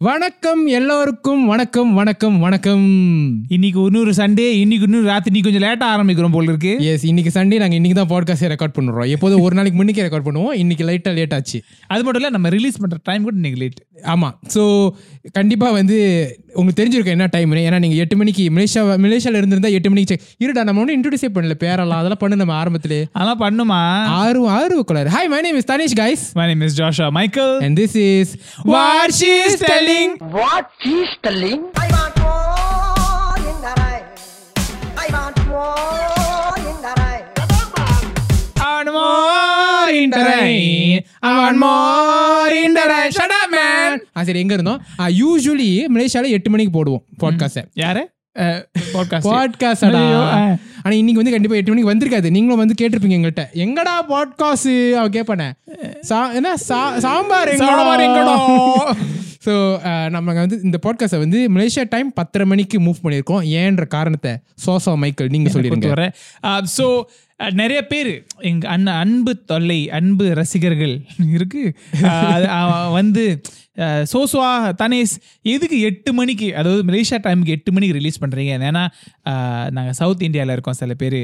வணக்கம் எல்லோருக்கும் வணக்கம் வணக்கம் வணக்கம். இன்னைக்கு இன்னொரு சண்டே இன்னைக்கு இன்னொரு ராத்திரி. நீ கொஞ்சம் லேட்டா ஆரம்பிக்கிறோம் போல இருக்கு. எஸ் இன்னைக்கு சண்டே நாங்க இன்னைக்கு தான் பாட்காஸ்ட் ரெக்கார்ட் பண்ணுறோம். எப்போதும் ஒரு நாளைக்கு முன்னுக்கே ரெக்கார்ட் பண்ணுவோம். இன்னைக்கு லைட்டா லேட் ஆச்சு. அது மட்டும் இல்ல நம்ம ரிலீஸ் பண்ற டைம் கூட இன்னைக்கு லேட் ஆமா. ஸோ கண்டிப்பா வந்து உங்களுக்கு தெரிஞ்சிருக்கும் என்ன டைம் ஏன்னா நீங்க எட்டு மணிக்கு மலேசியா மலேசியால இருந்திருந்தா எட்டு மணிக்கு check- இருடா நம்ம ஒன்றும் இன்ட்ரடியூஸே பண்ணல. பேரெல்லாம் அதெல்லாம் பண்ணு நம்ம ஆரம்பத்திலே. அதெல்லாம் பண்ணுமா? ஆறு ஆறு குளார் hi my name is Tanish guys My name is Joshua Michael. and this is what she is telling What she's telling? I want more in the rain. I want more in the rain. I want more in the rain. I want more in the rain. Shut up, man. ஆ சரி எங்க இருந்தோம் usually மலேசியால எட்டு மணிக்கு போடுவோம் பாட்காஸ்ட்டை யாரு பாட்காஸ்ட் பாட்காஸ்ட் ஆனா இன்னைக்கு வந்து கண்டிப்பா எட்டு மணிக்கு வந்திருக்காது நீங்களும் வந்து கேட்டிருப்பீங்க எங்கள்கிட்ட எங்கடா பாட்காஸ்ட் அவன் கேட்பானே என்ன சா- சாம்பார் சாம்பார் எங்கடா? ஸோ நம்ம வந்து இந்த பாட்காஸ்ட்டை வந்து மலேசியா டைம் பத்தரை மணிக்கு மூவ் பண்ணியிருக்கோம். ஏன்ற காரணத்தை சோசா மைக்கேல் நீங்க சொல்லிருங்க வரேன் ஸோ நிறைய பேர் எங்க அண்ண அன்பு தொல்லை அன்பு ரசிகர்கள் இருக்கு. வந்து சோசுவா தனேஷ் எதுக்கு எட்டு மணிக்கு அதாவது மலேசியா டைமுக்கு எட்டு மணிக்கு ரிலீஸ் பண்றீங்க? ஏன்னா அஹ், நாங்க சவுத் இந்தியாவில் இருக்கோம் சில பேர்.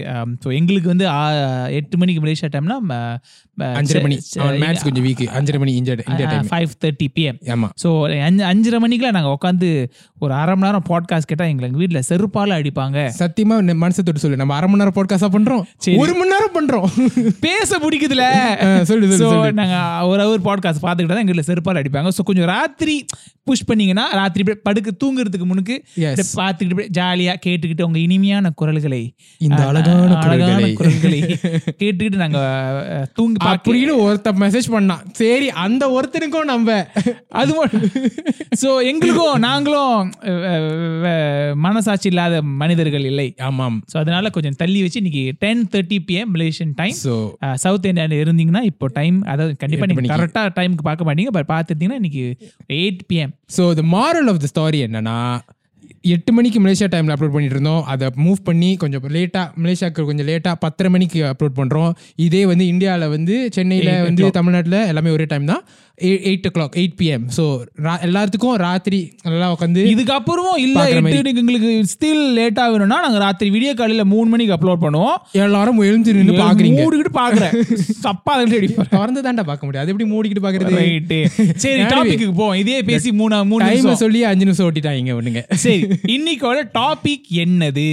ஸோ எங்களுக்கு வந்து எட்டு மணிக்கு மலேசியா டைம்னா அஞ்சரை மணி. மேட்ச் கொஞ்சம் வீக் அஞ்சரை மணி இந்தியா ஃபைவ் தேர்ட்டி பிஎம் ஆமா. ஸோ அஞ்சு அஞ்சரை மணிக்கெலாம் நாங்கள் உட்காந்து ஒரு அரை மணி நேரம் பாட்காஸ்ட் கேட்டால் எங்களை எங்கள் வீட்டில் செருப்பால் அடிப்பாங்க. சத்தியமா நெ- மனசை தொட்டு சொல்லு. நம்ம அரை மணி நேரம் பாட்காஸ்டா பண்றோம். சரி. ஒரு மணி நேரம் பண்றோம். பேச பிடிக்குதுல. சொல்லு, ஸோ. நாங்கள் ஒரு ஹவர் பாட்காஸ்ட் பார்த்துக்கிட்டு தான் எங்களை செருப்பால் அடிப்பாங்க. ஸோ கொஞ்சம் ராத்திரி புஷ் பண்ணீங்கன்னா ராத்திரி படுக்க தூங்குறதுக்கு முன்னுக்கு பார்த்துக்கிட்டு ஜாலியாக கேட்டுக்கிட்டு உங்க இனிமையான குரல்களை இந்த அழகான அழகான குரல்களை. கேட்டுக்கிட்டு நாங்கள் தூங்கி அப்படின்னு ஒருத்த மெசேஜ் பண்ணான் சரி அந்த ஒருத்தனுக்கும் நம்ம. அது ஸோ எங்களுக்கும் நாங்களும் மனசாட்சி இல்லாத மனிதர்கள் இல்லை. ஆமாம். ஸோ அதனால கொஞ்சம் தள்ளி வச்சு இன்னைக்கு ten thirty PM Malaysian time so south இந்தியாவில் இருந்தீங்கன்னா இப்போ டைம் அதாவது கண்டிப்பாக நீங்கள். கரெக்டாக டைமுக்கு பார்க்க மாட்டீங்க பட் பார்த்துட்டீங்கன்னா இன்னைக்கு eight PM so the moral of the story என்னன்னா எட்டு மணிக்கு மலேசியா டைமில் அப்லோட் பண்ணிட்டு இருந்தோம். அதை மூவ் பண்ணி கொஞ்சம் லேட்டாக மலேசியாவுக்கு கொஞ்சம் லேட்டாக பத்தரை மணிக்கு அப்லோட் பண்ணுறோம் இதே வந்து இந்தியாவில் வந்து சென்னையில் வந்து. தமிழ்நாட்டில் எல்லாமே ஒரே டைம் தான். Eight o'clock eight PM so எல்லாத்துக்கும் ராத்திரி நல்லா உட்காந்து இதுக்கப்புறமும் இல்ல எட்டு எங்களுக்கு ஸ்டில் லேட்டாக வேணும்னா நாங்கள் ராத்திரி விடிய காலையில் மூணு மணிக்கு அப்லோட் பண்ணுவோம். எல்லாரும் எழுந்து நின்று பார்க்குறீங்க மூடிக்கிட்டு பார்க்குறேன் தப்பா அதில் திறந்து தாண்டா பார்க்க முடியாது எப்படி மூடிக்கிட்டு பார்க்கறது ரைட்டு சரி. டாபிக்கு போவோம். இதே பேசி மூணு மூணு டைமை சொல்லி அஞ்சு நிமிஷம் ஓட்டிட்டாங்க ஒண்ணுங்க. சரி இன்னைக்கோட டாபிக் என்னது?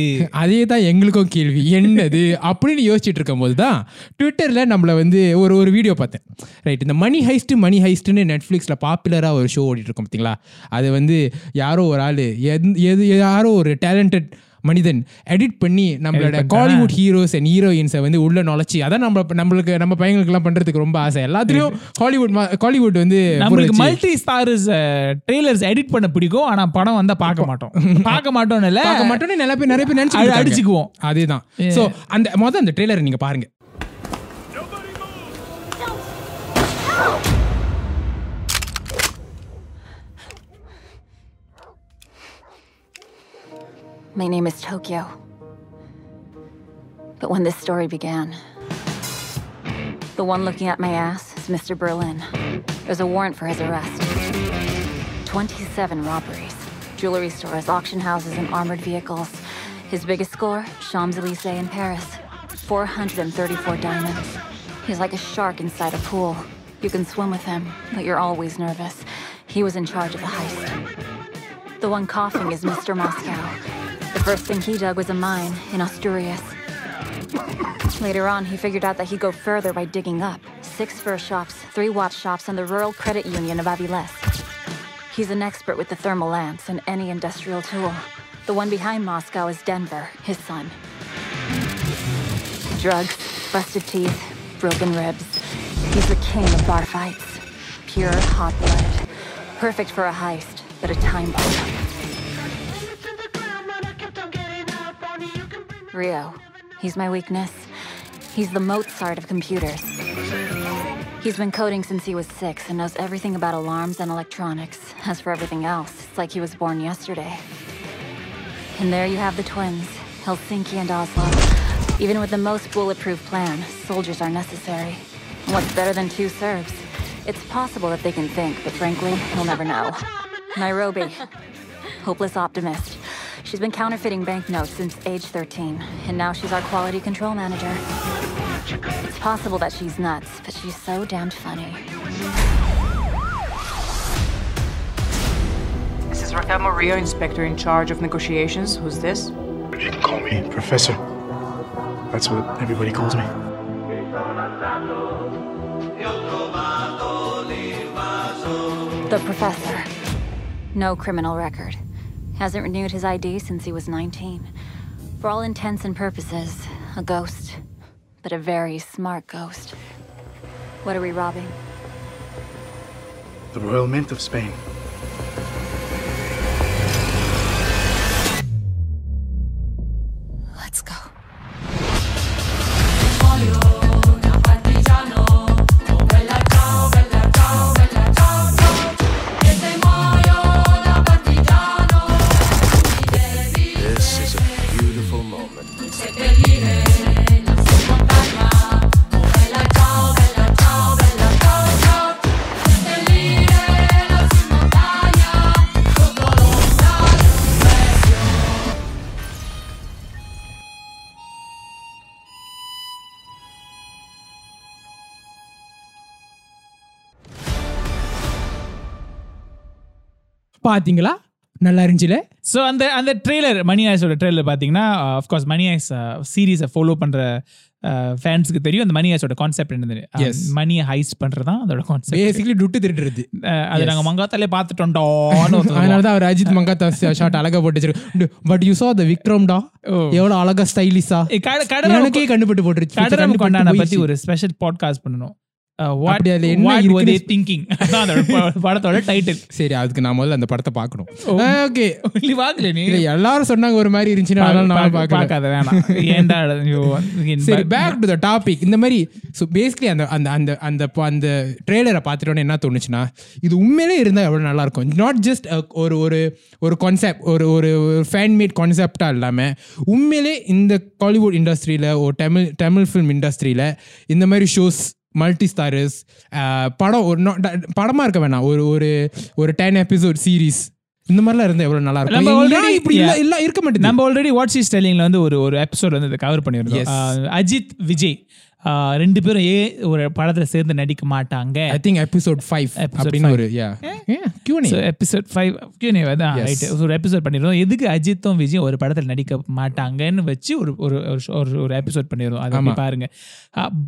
அதே தான் எங்களுக்கும் கேள்வி. என்னது? அப்படின்னு யோசிச்சுட்டு இருக்கும்போது தான் ட்விட்டரில் நம்மளை வந்து ஒரு ஒரு வீடியோ பார்த்தேன். ரைட் இந்த மணி ஹைஸ்ட் மணி ஹைஸ்ட்னு நெட்ஃப்ளிக்ஸில் பாப்புலராக ஒரு ஷோ ஓடிட்டு இருக்கோம் பார்த்தீங்களா அது வந்து யாரோ ஒரு ஆள் எது யாரோ ஒரு டேலண்டட் மனிதன் எடிட் பண்ணி நம்மளோட? காலிவுட் ஹீரோஸ் அண்ட் ஹீரோயின்ஸை வந்து உள்ள நுழைச்சி அதான் நம்ம நம்மளுக்கு நம்ம பையங்களுக்குலாம் பண்றதுக்கு ரொம்ப ஆசை. எல்லாத்துலயும் ஹாலிவுட் காலிவுட் வந்து நம்மளுக்கு. மல்டி ஸ்டார்ஸ் ட்ரெய்லர்ஸ் எடிட் பண்ண பிடிக்கும். ஆனா படம் வந்தா பார்க்க மாட்டோம். பார்க்க மாட்டோம்னு இல்ல. பார்க்க மாட்டோம்னு நிறைய பேர் நிறைய பேர் நினைச்சு அடிச்சுக்குவோம். அதேதான். சோ அந்த மொதல் அந்த ட்ரெய்லரை நீங்க பாருங்க. My name is Tokyo. But when this story began, the one looking at my ass is Mr. Berlin. There's a warrant for his arrest. 27 robberies, jewelry stores, auction houses, and armored vehicles. His biggest score, Champs Elysees in Paris. 434 diamonds. He's like a shark inside a pool. You can swim with him, but you're always nervous. He was in charge of the heist. The one coughing is Mr. Moscow. The first thing he dug was a mine in Asturias. Later on, he figured out that he'd go further by digging up. Six fur shops, three watch shops, and the Rural Credit Union of Aviles. He's an expert with the thermal lance and any industrial tool. The one behind Moscow is Denver, his son. Drugs, busted teeth, broken ribs. He's the king of bar fights. Pure hot blood. Perfect for a heist, but a time bomb. Rio. He's my weakness. He's the Mozart of computers. He's been coding since he was six and knows everything about alarms and electronics. As for everything else, it's like he was born yesterday. And there you have the twins, Helsinki and Oslo. Even with the most bulletproof plan, soldiers are necessary. What's better than two Serbs? It's possible that they can think, but frankly, we'll never know. Nairobi. Hopeless optimist. She's been counterfeiting banknotes since age 13, and now she's our quality control manager. It's possible that she's nuts, but she's so damned funny. This is Raquel Murillo, Inspector in charge of negotiations. Who's this? You can call me Professor. That's what everybody calls me. The professor. No criminal record. Hasn't renewed his ID since he was 19. For all intents and purposes, a ghost. But a very smart ghost. What are we robbing? The Royal Mint of Spain. பாத்தீங்களா? நல்லா இருந்துச்சுல? So அந்த அந்த trailer money ஐஸோட trailer பார்த்தீங்கன்னா of course money heist சீரீஸை follow பண்ணுற ஃபேன்ஸுக்கு தெரியும். அந்த மணி ஐஸோட கான்செப்ட் என்னது. மணி ஹைஸ் பண்ணுறது தான் அதோட கான்செப்ட் பேசிக்கலி டுட்டு திருடுறது. அது நாங்கள் மங்காத்தாலே பார்த்துட்டோம்டோன்னு அதனால தான் அவர் அஜித் மங்காத்தா ஷார்ட் அழகா போட்டு வச்சிருக்கு பட் யூ சா த விக்ரம்டா எவ்வளவு அழகா ஸ்டைலிஷா எனக்கே கண்டுபிட்டு போட்டுருச்சு. கொண்டான பத்தி போயிடுச்சு. ஒரு ஸ்பெஷல் பாட்காஸ்ட் பண்ணணும். வாட் அப்படி அதுல என்ன திங்கிங் அதான் ப- படத்தோட டைட்டில் சரி அதுக்கு நான் முதல்ல அந்த படத்தை பார்க்கணும். ஓகே நீ எல்லாரும் சொன்னாங்க ஒரு மாதிரி இருந்துச்சுன்னா அதனால நான் பார்க்காத வேணாம். ஏன்டா சரி back- back to the topic இந்த மாதிரி ஸோ பேசிக்கலி அந்த அந்த அந்த அந்த அந்த ட்ரெய்லரை பார்த்துட்டோன்னே என்ன தோணுச்சுன்னா இது உண்மையிலே இருந்தால் எவ்வளோ நல்லா இருக்கும் நாட் ஜஸ்ட் ஒரு ஒரு ஒரு கான்செப்ட் ஒரு ஒரு ஃபேன் மேட் கான்செப்டாக இல்லாமல் உண்மையிலே இந்த காலிவுட் இண்டஸ்ட்ரியில் ஒரு தமிழ் தமிழ் ஃபிலிம் இண்டஸ்ட்ரியில் இந்த மாதிரி ஷோஸ் மல்டி ஸ்டாரர்ஸ் படம் ஒரு படமா இருக்க வேணாம். ஒரு ஒரு ஒரு டென் எபிசோட் சீரீஸ் இந்த மாதிரிலாம் இருந்தால் எவ்வளோ நல்லா நம்ம இருக்கும் ஏன் இப்படி இல்ல இருக்க மாட்டேங்குது நம்ம ஆல்ரெடி வாட்ஸ் இஸ் டெல்லிங்ல வந்து ஒரு ஒரு எபிசோட் வந்து கவர் பண்ணியிருந்தோம். அஜித் விஜய் ரெண்டு பேரும் ஏன் ஒரு படத்துல சேர்ந்து நடிக்க மாட்டாங்க. ஐ திங்க் எபிசோட் ஃபைவ் அப்படின்னு. ஒரு கியூனே எபிசோட் ஃபைவ் கியூனே தான். ரைட் ஒரு எபிசோட் பண்ணிருந்தோம் எதுக்கு அஜித்தும் விஜயும் ஒரு படத்தில் நடிக்க மாட்டாங்கன்னு வச்சு ஒரு ஒரு ஒரு எபிசோட் பண்ணிருந்தோம் அதை. பாருங்க.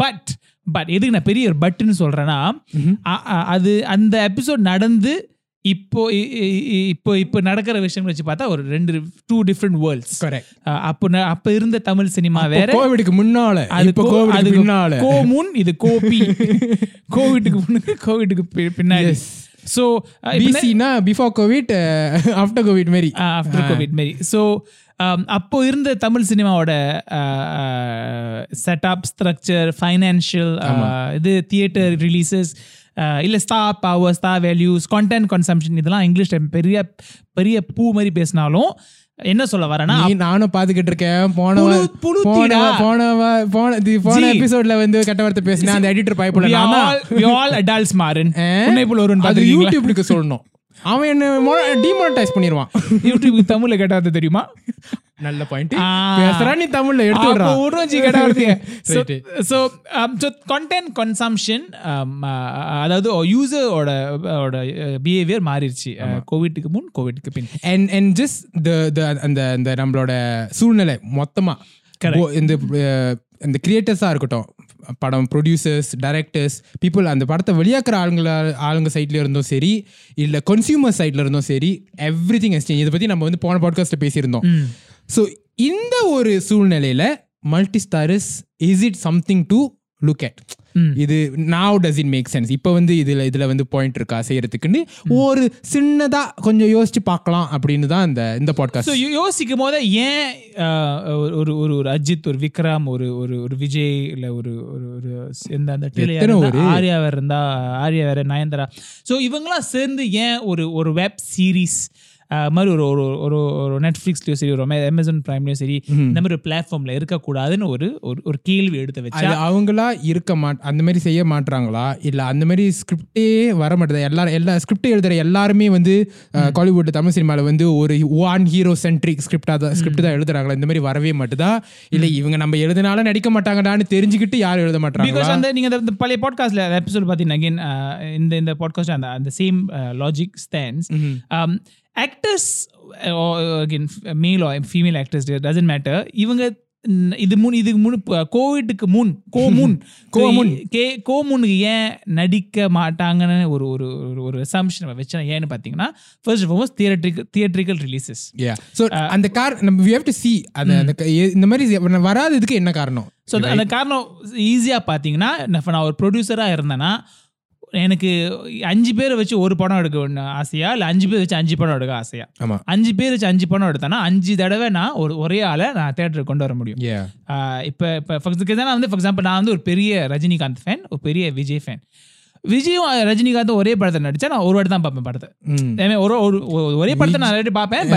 பட் பட் எதுக்கு நான் பெரிய ஒரு பட்டுன்னு அ- அது அந்த எபிசோட் நடந்து இப்போ இப்போ இப்போ நடக்கிற விஷயம் வச்சு பார்த்தா ஒரு ரெண்டு டூ டிஃப்ரெண்ட் வேர்ல்ட்ஸ் கரெக்ட் அப்போ அப்ப இருந்த தமிழ் சினிமா வேற. கோவிடுக்கு முன்னால அது இப்ப கோ- கோவிடுக்கு அதுக்கு பின்னால. கோ முன் இது கோபி. கோவிட்டுக்கு முன்னுக்கு கோவிட்டுக்கு பின்னாடி. ஸோ பிசினா பிஃபோர் கோவிட் ஆஃப்டர் கோவிட் மாதிரி ஆஃப்டர் கோவிட் மாரி. ஸோ அப்போ இருந்த தமிழ் சினிமாவோட செட்டப் ஸ்ட்ரக்சர் ஃபைனான்ஷியல் இது தியேட்டர் ரிலீசஸ் இல்லை star power star values content consumption இதெல்லாம் இங்கிலீஷ் பெரிய பெரிய பூ மாதிரி பேசினாலும் என்ன சொல்ல வரேன்னா நானும் பாத்துக்கிட்டு இருக்கேன் போன. போன போன போன போன. எபிசோட்ல வந்து கெட்ட வார்த்தை பேசினேன் அந்த editor we all adults Maran? உன்னை போல ஒருவன் அது? யூடியூப்க்கு சொல்லணும் அவன் என்ன டிமானிட்டைஸ் பண்ணிடுவான் யூடியூப் தமிழ்ல கேட்டாது தெரியுமா நல்ல பாயிண்ட். பேசுறா நீ தமிழ்ல எடுத்து விடுறான் விடுறோம் ஜி கேட்டா Right. so, um, so content consumption, um, uh, அதாவது யூசரோட பிஹேவியர் மாறிடுச்சு. கோவிட்டுக்கு முன் கோவிட்டுக்கு பின். அண்ட் அண்ட் ஜஸ்ட் த அந்த அந்த நம்மளோட சூழ்நிலை மொத்தமா. இந்த இந்த கிரியேட்டர்ஸாக இருக்கட்டும் படம் ப்ரொடியூசர்ஸ் டைரக்டர்ஸ் பீப்புள் அந்த படத்தை வெளியாக்குற ஆளுங்கள ஆளுங்க சைட்ல இருந்தும் சரி இல்லை கன்சியூமர் சைட்ல இருந்தும் சரி எவ்ரி திங் எக்ஸ்சேஞ்ச் இதை பற்றி நம்ம வந்து போன பாட்காஸ்ட்டில் பேசியிருந்தோம். ஸோ இந்த ஒரு சூழ்நிலையில multi starrers is it something to look at இது now does it make sense இப்போ வந்து இதுல இதுல வந்து பாயிண்ட் இருக்கா செய்யறதுக்குன்னு ஒரு சின்னதா கொஞ்சம் யோசிச்சு பார்க்கலாம் அப்படின்னு தான் இந்த இந்த பாட்காஸ்ட் யோசிக்கும் போது ஏன் ஒரு ஒரு ஒரு அஜித் ஒரு விக்ரம் ஒரு ஒரு ஒரு விஜய் இல்ல ஒரு ஒரு ஒரு எந்த அந்த ஆர்யா வேற இருந்தா ஆர்யா வேற நயன்தாரா. ஸோ இவங்களாம் சேர்ந்து ஏன் ஒரு ஒரு வெப் சீரிஸ் மாதிரி ஒரு ஒரு ஒரு ஒரு நெட்ஃப்ளிக்ஸ்லயும் சரி ஒரு அமேசான் பிரைம்லயும் சரி இந்த மாதிரி ஒரு பிளாட்ஃபார்ம்ல இருக்கக்கூடாதுன்னு ஒரு ஒரு- ஒரு கேள்வி எடுத்து வச்சா அவங்களா இருக்க மாட் அந்த மாதிரி செய்ய மாட்றாங்களா? இல்ல அந்த மாதிரி ஸ்கிரிப்டே வர மாட்டேது? எல்லாரும் எல்லா ஸ்கிரிப்ட் எழுதுற எல்லாருமே வந்து காலிவுட் தமிழ் சினிமால வந்து ஒரு ஒன் ஹீரோ சென்ட்ரிக் ஸ்கிரிப்டா தான் ஸ்கிரிப்ட் தான் எழுதுறாங்களா? இந்த மாதிரி வரவே மாட்டுதா? இல்ல இவங்க நம்ம எழுதினாலும் நடிக்க மாட்டாங்கடான்னு தெரிஞ்சுக்கிட்டு யாரும் எழுத பிகாஸ் மாட்டாங்களா அந்த நீங்க இந்த பழைய பாட்காஸ்ட்ல எபிசோட் பார்த்தீங்கன்னா இந்த இந்த பாட்காஸ்ட் அந்த அந்த same logic stands actors again male female actors doesn't matter இவங்க இது முன் இதுக்கு முன் கோவிட்டுக்கு முன் கோ முன். கோ முன். கே கோ முன்னுக்கு ஏன் நடிக்க மாட்டாங்கன்னு ஒரு ஒரு ஒரு- அசம்ஷன் வச்சா ஏன்னு பார்த்தீங்கன்னா first of almost theatrical theatrical releases Yeah. So, அந்த கார் நம்ம we have to see அந்த அந்த க- எ- இந்த மாதிரி வராததுக்கு என்ன காரணம்? ஸோ அந்த காரணம் ஈஸியாக பார்த்தீங்கன்னா இப்ப நான் ஒரு ப்ரொடியூசராக இருந்தேன்னா எனக்கு அஞ்சு பேரை வச்சு ஒரு படம் எடுக்க ஆசையா? இல்லை அஞ்சு பேர் வச்சு அஞ்சு படம் எடுக்க ஆசையா? ஆமா. அஞ்சு பேர் வச்சு அஞ்சு படம் எடுத்தேன்னா அஞ்சு தடவை நான் ஒரு ஒரே ஆளை நான் தேட்டருக்கு கொண்டு வர முடியும். இப்போ இப்போ நான் வந்து ஃபார் எக்ஸாம்பிள் நான் வந்து ஒரு பெரிய ரஜினிகாந்த் ஃபேன் ஒரு பெரிய விஜய் ஃபேன் விஜயும் ரஜினிகாந்தும் ஒரே படத்தை நடிச்சா நான் ஒரு வாட்டி தான் பார்ப்பேன் படத்தை. ஒரு ஒரு படத்தை நான் ரெடி பார்ப்பேன்.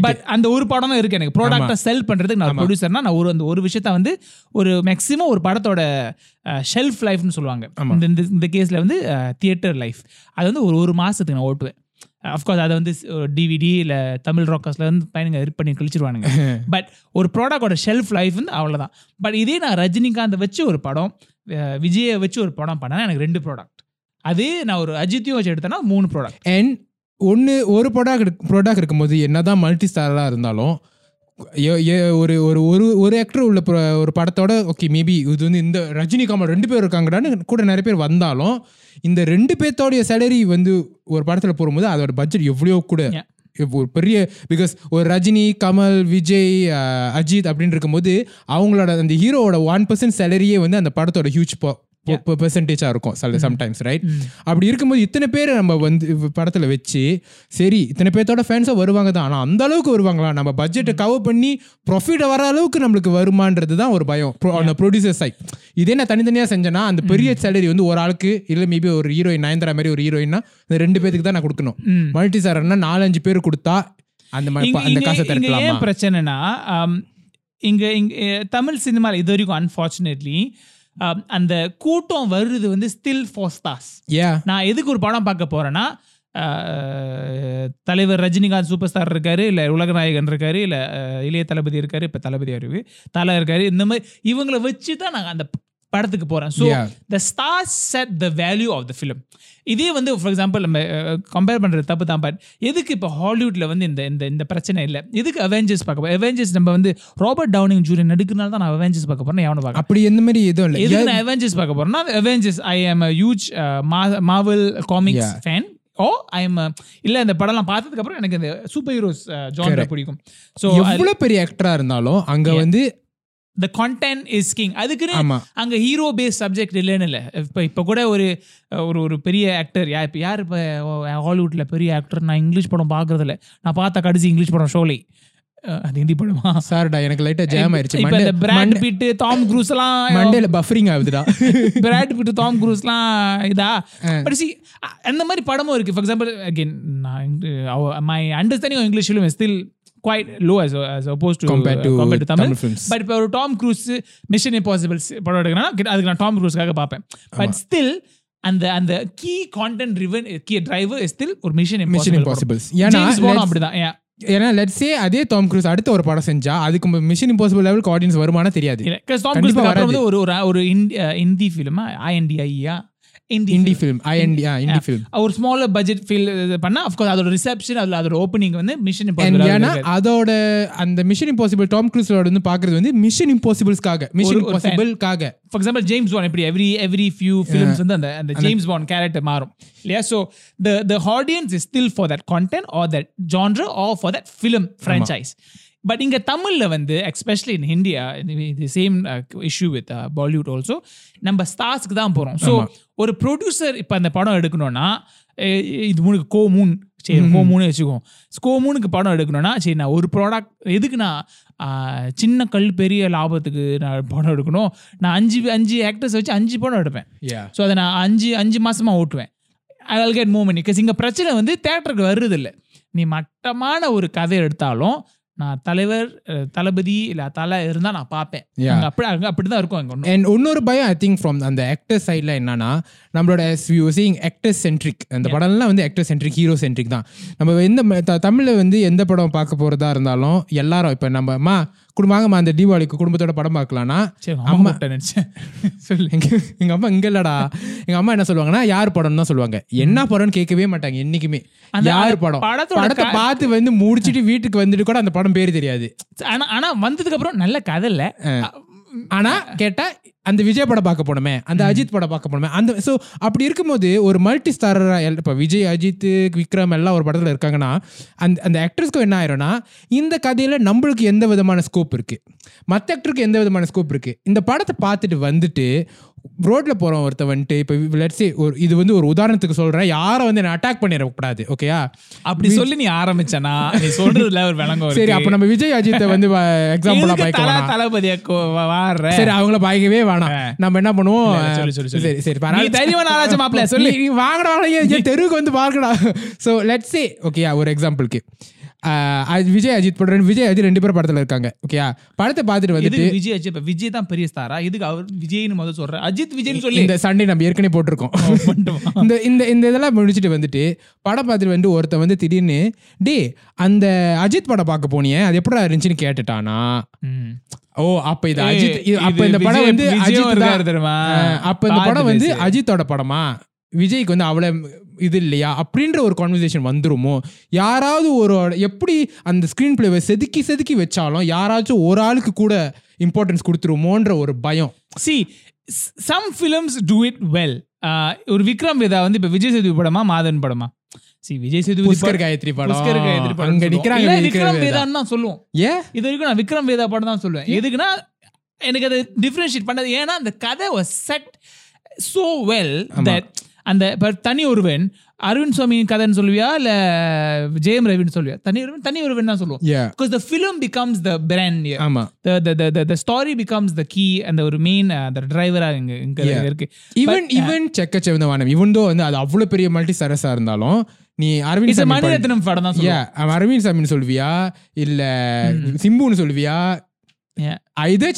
பட் அந்த ஒரு படம் தான் இருக்கு எனக்கு. ப்ராடக்ட்டை செல் பண்றதுக்கு நான் ப்ரொடியூசர்னா நான் ஒரு அந்த ஒரு விஷயத்த வந்து ஒரு மேக்ஸிமம் ஒரு படத்தோட ஷெல்ஃப் லைஃப்னு சொல்லுவாங்க. இந்த இந்த- இந்த கேஸ்ல வந்து தியேட்டர் லைஃப் அது வந்து ஒரு ஒரு மாசத்துக்கு நான் ஓட்டுவேன். அஃப்கோர்ஸ் அதை வந்து டிவிடி இல்லை தமிழ் ராக்கர்ஸ்ல வந்து பையனுங்க இது பண்ணி கழிச்சிருவானுங்க. பட் ஒரு ப்ராடக்டோட ஷெல்ஃப் லைஃப் வந்து அவ்வளோதான் பட் இதே நான் ரஜினிகாந்த் வச்சு ஒரு படம் விஜயை வச்சு ஒரு படம் பண்ணா எனக்கு ரெண்டு ப்ராடக்ட் அதே நான் ஒரு அஜித்தையும் வச்சு எடுத்தேன்னா மூணு ப்ராடக்ட் அண்ட் ஒன்று ஒரு ப்ராடக்ட் ப்ராடக்ட் இருக்கும்போது என்னதான் மல்டி ஸ்டாராக இருந்தாலும் ஒரு ஒரு ஒரு ஒரு ஆக்டர் உள்ள ஒரு படத்தோட ஓகே மேபி இது வந்து இந்த ரஜினி கமல் ரெண்டு பேர் இருக்காங்கடான்னு கூட நிறைய பேர் வந்தாலும் இந்த ரெண்டு பேர்த்தோடைய சேலரி வந்து ஒரு படத்தில் போடும்போது அதோட பட்ஜெட் எவ்வளோ கூட. ஒரு பெரிய பிகாஸ் ஒரு ரஜினி கமல் விஜய் அஜித் அப்படின்னு இருக்கும்போது அவங்களோட அந்த ஹீரோவோட ஒன் பர்சன்ட் சேலரியே வந்து அந்த படத்தோட ஹியூஜ் பெர்சன்டேஜாக இருக்கும். சில சம்டைம்ஸ் ரைட் அப்படி இருக்கும்போது இத்தனை பேர் நம்ம வந்து படத்தில் வச்சு சரி இத்தனை பேர்த்தோட ஃபேன்ஸாக வருவாங்க தான். ஆனால் அந்த அளவுக்கு வருவாங்களா? நம்ம பட்ஜெட்டை கவர் பண்ணி ப்ராஃபிட் வர அளவுக்கு நம்மளுக்கு வருமான்றது தான் ஒரு பயம். அந்த ப்ரொடியூசர் சைட் இதே நான் தனித்தனியாக செஞ்சேன்னா அந்த பெரிய சேலரி வந்து ஒரு ஆளுக்கு இல்லை மேபி ஒரு ஹீரோயின் நயன்தாரா மாதிரி ஒரு ஹீரோயின்னா இந்த ரெண்டு பேருக்கு தான் நான் கொடுக்கணும். மல்டி சார்னா நாலஞ்சு பேர் கொடுத்தா அந்த ம- இங்க- அந்த காசை ஏன் பிரச்சனைனா இங்க இங்க தமிழ் சினிமாவில் இது வரைக்கும் அன்ஃபார்ச்சுனேட்லி அந்த கூட்டம் வருது வந்து ஸ்டில் ஏ நான் எதுக்கு ஒரு படம் பார்க்க போறேன்னா தலைவர் ரஜினிகாந்த் சூப்பர் ஸ்டார் இருக்காரு இல்ல உலகநாயகன் இருக்காரு இல்ல இளைய தளபதி இருக்காரு இப்ப தளபதி அறிவு தலை இருக்காரு இந்த மாதிரி இவங்களை வச்சு தான் நாங்க அந்த படத்துக்கு போறேன். So. The stars set the value of the film இதே வந்து ஃபார் எக்ஸாம்பிள் நம்ம கம்பேர் பண்றது தப்பு தான் பட் எதுக்கு இப்போ ஹாலிவுட்ல வந்து இந்த இந்த இந்த பிரச்சனை இல்லை? எதுக்கு அவெஞ்சர்ஸ் பார்க்க போறோம் அவெஞ்சர்ஸ் நம்ம வந்து ராபர்ட் டவுனிங் ஜூனியர் நடிக்கிறனால தான் நான் அவெஞ்சர்ஸ் பார்க்க போறேன் எவனை பார்க்க அப்படி எந்த மாதிரி எதுவும் இல்லை. எதுக்கு நான் அவெஞ்சர்ஸ் பார்க்க போறேன்னா Avengers I am huge Marvel comics. Fan oh I am இல்ல இந்த படம்லாம் பார்த்ததுக்கு அப்புறம் எனக்கு இந்த சூப்பர் ஹீரோஸ் ஜான்ரா. பிடிக்கும். ஸோ எவ்வளவு பெரிய ஆக்டரா இருந்தாலும் அங்க வந்து த கான்டென்ட் இஸ் கிங் அதுக்குன்னு அங்க ஹீரோ பேஸ் சப்ஜெக்ட் இல்லைன்னு இல்லை. இப்போ இப்போ கூட ஒரு ஒரு ஒரு பெரிய ஆக்டர் யா இப்போ யார் இப்போ ஹாலிவுட்ல பெரிய ஆக்டர் நான் இங்கிலீஷ் படம் பார்க்கறதில்ல நான் பார்த்த கடைசி இங்கிலீஷ் படம் ஷோலை. அது ஹிந்தி படமா? சார்டா எனக்கு லைட்டா ஜாம் ஆயிருச்சு. இப்போ இந்த பிராட் பிட்டு டாம் க்ரூஸ் எல்லாம் மண்டேல பஃபரிங் ஆகுதுடா. பிராட் பிட்டு டாம் க்ரூஸ்லாம் இதா? பட் சி அந்த மாதிரி படமும் இருக்கு. ஃபார் எக்ஸாம்பிள் அகைன் நான் my understanding English film still quite low as as opposed to Compared to compared to Tamil films. But இப்போ ஒரு டாம் க்ரூஸ் மிஷன் இம்பாசிபிள்ஸ் படம் எடுக்கிறேன்னா அதுக்கு நான் டாம் க்ரூஸ்க்காக பார்ப்பேன் பட் ஸ்டில் அந்த அந்த key content driven key driver still ஒரு மிஷன் மிஷன் இம்பாசிபிள் ஏன்னா அப்படிதான் yeah. ஏன்னா லெட்ஸ் சே அதே டாம் க்ரூஸ் அடுத்த ஒரு படம் செஞ்சா அதுக்கு மிஷன் இம்பாசிபிள் லெவலுக்கு ஆடியன்ஸ் வருமானா தெரியாது டாம் க்ரூஸ். வந்து ஒரு ஒரு இந்தி ஃபிலிமா ஐஎன்டிஐயா indie Hindi film I N indie film ஒரு ஸ்மாலர் பட்ஜெட் ஃபீல் பண்ணா அஃப்கோர்ஸ் அதோட ரிசப்ஷன் அதுல அதோட ஓப்பனிங் வந்து மிஷன் ஏன்னா அதோட அந்த மிஷன் இம்பாசிபிள் டாம் க்ரூஸோட வந்து பாக்குறது வந்து மிஷன் இம்பாசிபிள்ஸ்க்காக மிஷன். இம்பாசிபிள்காக ஃபார் எக்ஸாம்பிள் ஜேம்ஸ் பாண்ட் எப்படி எவ்ரி எவ்ரி ஃபியூ ஃபிலிம்ஸ் வந்து அந்த அந்த ஜேம்ஸ் பாண்ட் கேரக்டர் மாறும். இல்லையா? So the the audience is still for that content or that genre or for that film franchise but இங்க தமிழ்ல வந்து எஸ்பெஷலி இன் இந்தியா இது same issue with Bollywood also நம்ம ஸ்டார்ஸ்க்கு தான் போறோம். ஸோ ஒரு ப்ரொடியூசர் இப்போ அந்த படம் எடுக்கணும்னா இது மூணுக்கு கோ மூன் சரி கோ மூணு வச்சுக்குவோம். கோ மூணுக்கு படம் எடுக்கணும்னா சரி நான் ஒரு ப்ராடக்ட் எதுக்கு நான் சின்ன கல் பெரிய லாபத்துக்கு நான் படம் எடுக்கணும்? நான் அஞ்சு அஞ்சு ஆக்டர்ஸ் வச்சு அஞ்சு படம் எடுப்பேன். ஸோ அதை நான் அஞ்சு அஞ்சு மாசமா ஓட்டுவேன். I will get move money because இங்கே பிரச்சனை வந்து தேட்டருக்கு வர்றது இல்லை நீ மட்டமான ஒரு கதை எடுத்தாலும் நான் தலைவர் தளபதி இல்ல தலை இருந்தா நான் பார்ப்பேன். அப்படி அங்க அப்படிதான் இருக்கும் அங்க. அண்ட் இன்னொரு பயம் ஐ திங்க் ஃப்ரம் அந்த ஆக்டர் சைடில் என்னன்னா நம்மளோட சீங் ஆக்டர் சென்ட்ரிக் அந்த படம்லாம் வந்து ஆக்டர் சென்ட்ரிக் ஹீரோ சென்ட்ரிக் தான். நம்ம எந்த தமிழ்ல வந்து எந்த படம் பார்க்க போறதா இருந்தாலும் எல்லாரும் இப்போ நம்ம அம்மா குடும்பமா அந்த தீபாவளிக்கு குடும்பத்தோட படம் பார்க்கலாம்னா? அம்மா நினைச்சேன். சொல்லு. எங்க எங்க அம்மா இங்க இல்லடா. எங்க அம்மா என்ன சொல்லுவாங்கன்னா யார் படம்னு தான் சொல்லுவாங்க. என்ன படம்னு கேட்கவே மாட்டாங்க என்னைக்குமே. யார் படம்? படத்தை பார்த்து வந்து முடிச்சிட்டு வீட்டுக்கு வந்துட்டு கூட அந்த படம் பேர் தெரியாது. ஆனா ஆனா வந்ததுக்கு அப்புறம் நல்ல கதை இல்ல. ஆனா கேட்டா அந்த விஜய் படம் பார்க்க போனோமே அந்த அஜித் படம் பார்க்க போனோமே. அந்த ஸோ அப்படி இருக்கும்போது ஒரு மல்டி ஸ்டாரரா இப்போ விஜய் அஜித் விக்ரம் எல்லாம் ஒரு படத்துல இருக்காங்கன்னா அந்த அந்த ஆக்டர்ஸ்க்கும் என்ன ஆயிரும்னா இந்த கதையில நம்மளுக்கு எந்த விதமான ஸ்கோப் இருக்கு? மற்ற ஆக்டருக்கு எந்த விதமான ஸ்கோப் இருக்கு? இந்த படத்தை பார்த்துட்டு வந்துட்டு ரோட்ல போறோம் ஒருத்த வந்துட்டு இப்போ லெட்ஸே ஒரு இது வந்து ஒரு உதாரணத்துக்கு சொல்றேன் யாரை வந்து என்ன அட்டாக் பண்ணிடக்கூடாது ஓகேயா அப்படி சொல்லி நீ ஆரம்பிச்சனா நீ சொல்றதுல ஒரு விளங்கம் சரி. அப்ப நம்ம விஜய் அஜித்தை வந்து எக்ஸாம்பிளா எதுக்கு பாய்க்க தல வேணாம். தளபதியா கோ- வா- வாடுற சரி அவங்கள பாய்க்கவே வேணாம் நம்ம என்ன பண்ணுவோம். சரி சரி நீ பரவாயில்ல. தைரியமான ஆளாச்சும் மாப்பிள்ளை, சொல்லு. வாங்கடா தெருவுக்கு வந்து பார்க்கடா ஸோ லெட்ஸ் சே ஓகேயா ஒரு எக்ஸாம்பிளுக்கு விஜய் அஜித் படம் விஜய் அஜித் ரெண்டு பேரும் படத்துல இருக்காங்க. ஓகேயா படத்தை பார்த்துட்டு வந்துட்டு எதுக்கு விஜய் அஜித் இப்ப? விஜய் தான் பெரிய ஸ்டாரா இதுக்கு அவர் விஜய்னு முதல்ல சொல்ற? அஜித் விஜய்னு சொல்லி. இந்த சண்டே நம்ம ஏற்கனவே போட்டிருக்கோம். இந்த இந்த இந்த இதெல்லாம் முடிச்சுட்டு வந்துட்டு படம் பார்த்துட்டு வந்து ஒருத்தன் வந்து திடீர்னு டே அந்த அஜித் படம் பார்க்க போனியே அது எப்படி இருந்துச்சுன்னு கேட்டுட்டானா. ஓ அப்ப இது அஜித் அப்ப இந்த படம் வந்து அஜித் தான். அப்ப இந்த படம் வந்து. அஜித்தோட படமா? விஜய்க்கு வந்து அவ்வளவு இது இல்லையா? அப்படின்ற ஒரு கான்வர்சேஷன் வந்துருமோ? யாராவது ஒரு எப்படி அந்த ஸ்கிரீன் பிளேவை செதுக்கி செதுக்கி வச்சாலும் யாராச்சும் ஒரு ஆளுக்கு கூட இம்பார்ட்டன்ஸ் கொடுத்துருமோன்ற ஒரு பயம். Some films do it well. ஆஹ் ஒரு விக்ரம் வேதா வந்து இப்ப விஜய் சேதுபதி படமா மாதன் படமா? See விஜய் சேதுபதி புஷ்கர் காயத்ரி படம். புஷ்கர் காயத்ரி படம் அங்க. நிக்கிறாங்க விக்ரம் விக்ரம் வேதா. வேதான்னு தான் சொல்லுவோம். ஏன் இது வரைக்கும் நான் விக்ரம் வேதா படம் தான் சொல்லுவேன். எதுக்குன்னா எனக்கு அது டிஃபரன்ஷியேட் பண்ணது. ஏன்னா அந்த கதை was set so well that அந்த இப்ப தனி ஒருவன் அரவிந்த் சுவாமி கதைன்னு சொல்லுவியா? இல்ல ஜெயம் ரவின்னு சொல்லுவியா? தனி ஒருவன் தனி ஒருவன் தான் சொல்லுவோம். Because the film becomes the brand ஆமா. The the the the, the story becomes the key அந்த ஒரு மெயின் அந்த டிரைவரா இங்க இங்க. இருக்கு. ஈவன் ஈவன் செக்க செவந்த வானம் இவன் தோ வந்து அது அவ்வளவு பெரிய மல்டி சரஸா இருந்தாலும் நீ அரவிந்த் சாமி மணிரத்னம் படம் தான் அரவிந்த் சாமின்னு சொல்லுவியா? இல்ல சிம்புன்னு சொல்லுவியா? Yeah.